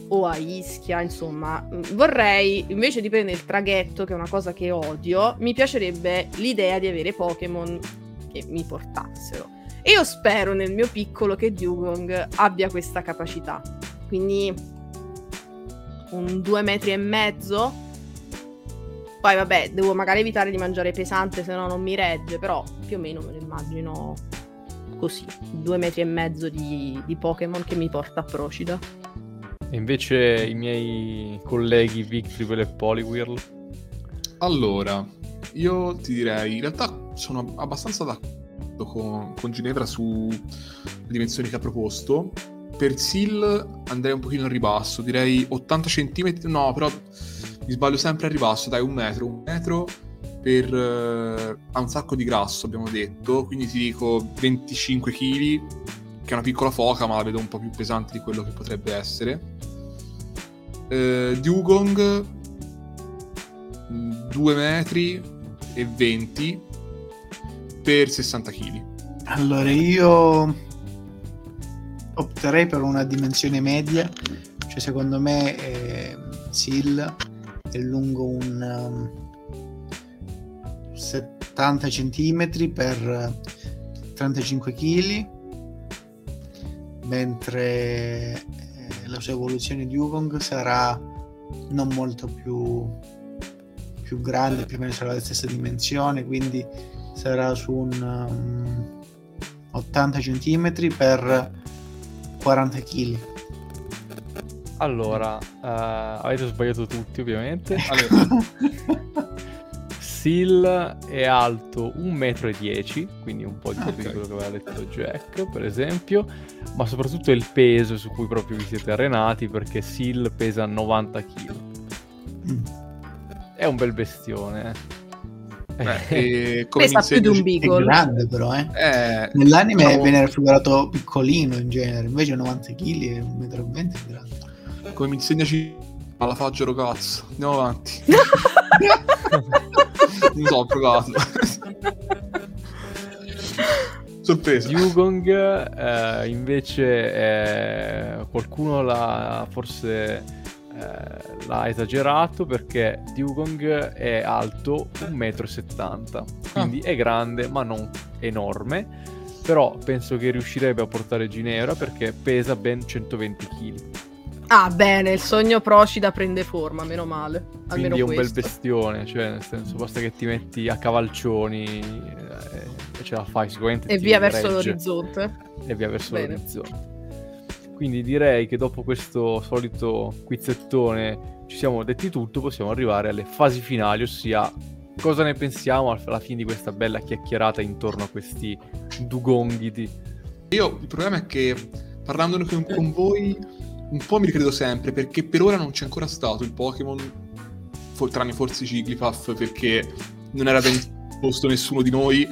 o a Ischia, insomma, mm, vorrei invece di prendere il traghetto, che è una cosa che odio, mi piacerebbe l'idea di avere Pokémon che mi portassero. E io spero nel mio piccolo che Dugong abbia questa capacità. Quindi un due metri e mezzo. Poi vabbè, devo magari evitare di mangiare pesante, se no non mi regge, però più o meno me lo immagino così. Due metri e mezzo di, di Pokémon che mi porta a Procida. E invece i miei colleghi Victory e Poliwhirl? Allora, io ti direi, in realtà sono abbastanza d'accordo con, con Ginevra sulle dimensioni che ha proposto. Per Seal andrei un pochino al ribasso, direi 80 cm, no, però mi sbaglio sempre al ribasso, dai, un metro, un metro per... Ha un sacco di grasso, abbiamo detto, quindi ti dico 25 kg, che è una piccola foca, ma la vedo un po' più pesante di quello che potrebbe essere eh, Dugong 2 metri e 20 per 60 kg. Allora io opterei per una dimensione media, cioè secondo me eh, Seal è lungo un um, 70 cm per 35 kg, mentre la sua evoluzione di Wukong sarà non molto più, più grande, più o meno sarà la stessa dimensione, quindi sarà su un um, 80 cm per 40 kg. Allora, uh, avete sbagliato tutti ovviamente. Allora. Seal è alto 1,10 m, quindi un po' di più okay. di quello che aveva detto Jack, per esempio, ma soprattutto il peso su cui proprio vi siete arenati, perché Seal pesa 90 kg. Mm. È un bel bestione. Eh. Beh, pesa più di un beagle. È grande però, eh. eh Nell'anime diciamo... viene raffigurato piccolino in genere, invece 90 kg e 1,20 m è grande. Come mi insegnaci alla faggero cazzo. Andiamo avanti. non so, ho provato. Sorpresa. Dugong eh, invece eh, qualcuno l'ha forse eh, l'ha esagerato perché Dugong è alto 1,70 m, quindi ah. è grande ma non enorme, però penso che riuscirebbe a portare Ginevra perché pesa ben 120 kg. Ah, bene, il sogno Procida prende forma, meno male. Almeno Quindi è un questo. bel bestione, cioè nel senso basta che ti metti a cavalcioni eh, e ce la fai sicuramente. E via verso l'orizzonte. E via verso bene. l'orizzonte. Quindi direi che dopo questo solito quizzettone ci siamo detti tutto, possiamo arrivare alle fasi finali, ossia cosa ne pensiamo alla fine di questa bella chiacchierata intorno a questi dugonghidi. Io il problema è che parlandone con voi un po' mi ricredo sempre perché per ora non c'è ancora stato il Pokémon, for- tranne forse Jigglypuff perché non era ben posto nessuno di noi,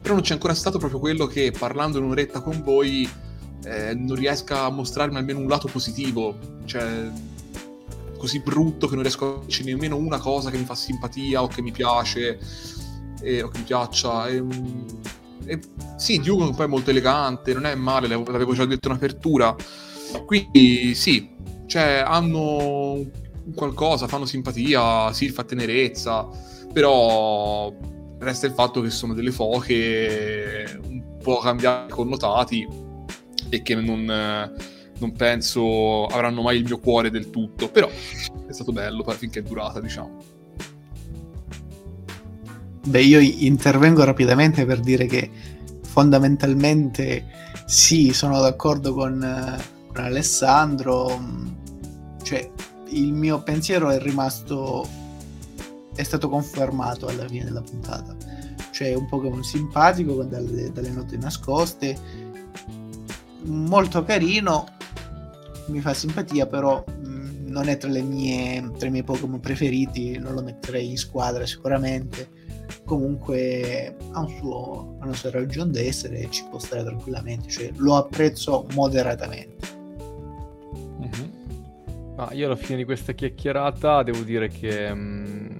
però non c'è ancora stato proprio quello che parlando in un'oretta con voi eh, non riesca a mostrarmi almeno un lato positivo, cioè così brutto che non riesco a dirci nemmeno una cosa che mi fa simpatia o che mi piace eh, o che mi piaccia. E, e, sì, Dugong poi è molto elegante, non è male, l'avevo già detto in apertura. Quindi sì, cioè hanno qualcosa, fanno simpatia, sì, fa tenerezza, però resta il fatto che sono delle foche un po' cambiate connotati e che non, non penso avranno mai il mio cuore del tutto, però è stato bello finché è durata, diciamo. Beh, io intervengo rapidamente per dire che fondamentalmente sì, sono d'accordo con, con Alessandro, cioè il mio pensiero è rimasto è stato confermato alla fine della puntata. Cioè un Pokémon simpatico dalle, dalle note nascoste molto carino mi fa simpatia però mh, non è tra, mie, tra i miei Pokémon preferiti non lo metterei in squadra sicuramente. Comunque ha, un suo, una sua ragione d'essere e ci può stare tranquillamente cioè lo apprezzo moderatamente ma io alla fine di questa chiacchierata devo dire che um,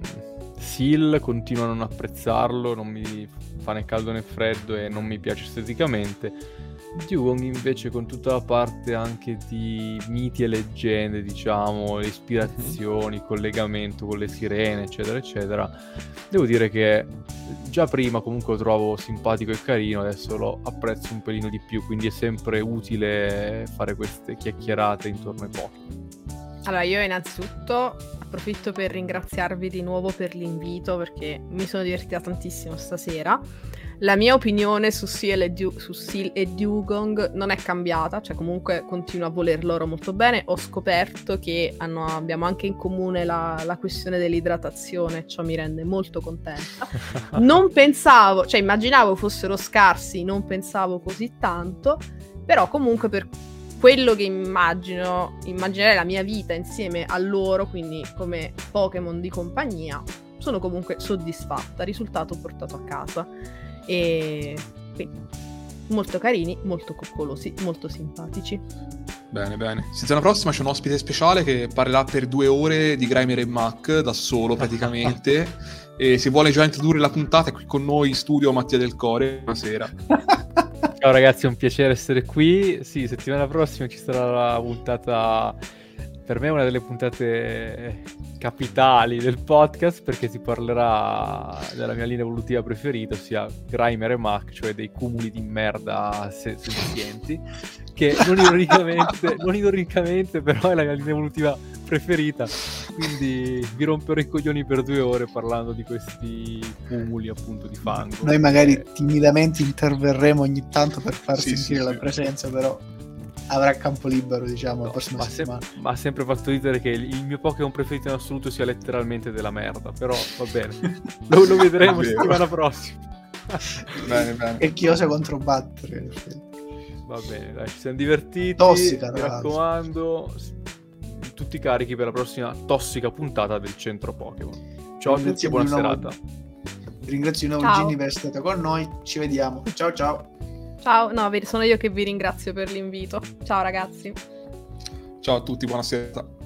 Seal continuo a non apprezzarlo, non mi fa né caldo né freddo e non mi piace esteticamente. Dugong invece con tutta la parte anche di miti e leggende, diciamo, ispirazioni, il collegamento con le sirene, eccetera, eccetera, devo dire che già prima comunque lo trovo simpatico e carino, adesso lo apprezzo un pelino di più, quindi è sempre utile fare queste chiacchierate intorno ai Pokémon. Allora, io innanzitutto approfitto per ringraziarvi di nuovo per l'invito perché mi sono divertita tantissimo stasera. La mia opinione su Seal e, du- su Seal e Dugong non è cambiata, cioè comunque continuo a voler loro molto bene. Ho scoperto che hanno, abbiamo anche in comune la, la questione dell'idratazione, ciò mi rende molto contenta. Non pensavo, cioè immaginavo fossero scarsi, non pensavo così tanto, però comunque per quello che immagino, immaginerei la mia vita insieme a loro, quindi come Pokémon di compagnia, sono comunque soddisfatta, risultato portato a casa. E quindi molto carini, molto coccolosi, molto simpatici. Bene, bene. Settimana prossima c'è un ospite speciale che parlerà per due ore di Grimer e Mac, da solo praticamente. e se vuole già introdurre la puntata è qui con noi in studio Mattia Del Core. Buonasera. Ciao ragazzi, è un piacere essere qui. Sì, settimana prossima ci sarà la puntata, per me una delle puntate capitali del podcast perché si parlerà della mia linea evolutiva preferita, ossia Grimer e Mac, cioè dei cumuli di merda senzienti, che non ironicamente, non ironicamente però è la mia linea evolutiva preferita. Quindi vi romperò i coglioni per due ore parlando di questi cumuli appunto di fango. Noi magari timidamente interverremo ogni tanto per far sì, sentire sì, la sì. presenza, però avrà campo libero, diciamo, no, la prossima ma settimana. Sem- ma ha sempre fatto ridere che il mio Pokémon preferito in assoluto sia letteralmente della merda, però va bene. lo, lo vedremo settimana prossima. bene, bene. E chi osa controbattere. Va bene, dai, ci siamo divertiti. Tossica, mi raccomando tutti carichi per la prossima tossica puntata del centro Pokémon. Ciao a tutti e buona serata. Ringrazio di nuovo Ginny per essere stata con noi. Ci vediamo. Ciao ciao. Ciao, no, sono io che vi ringrazio per l'invito. Ciao ragazzi. Ciao a tutti, buona serata.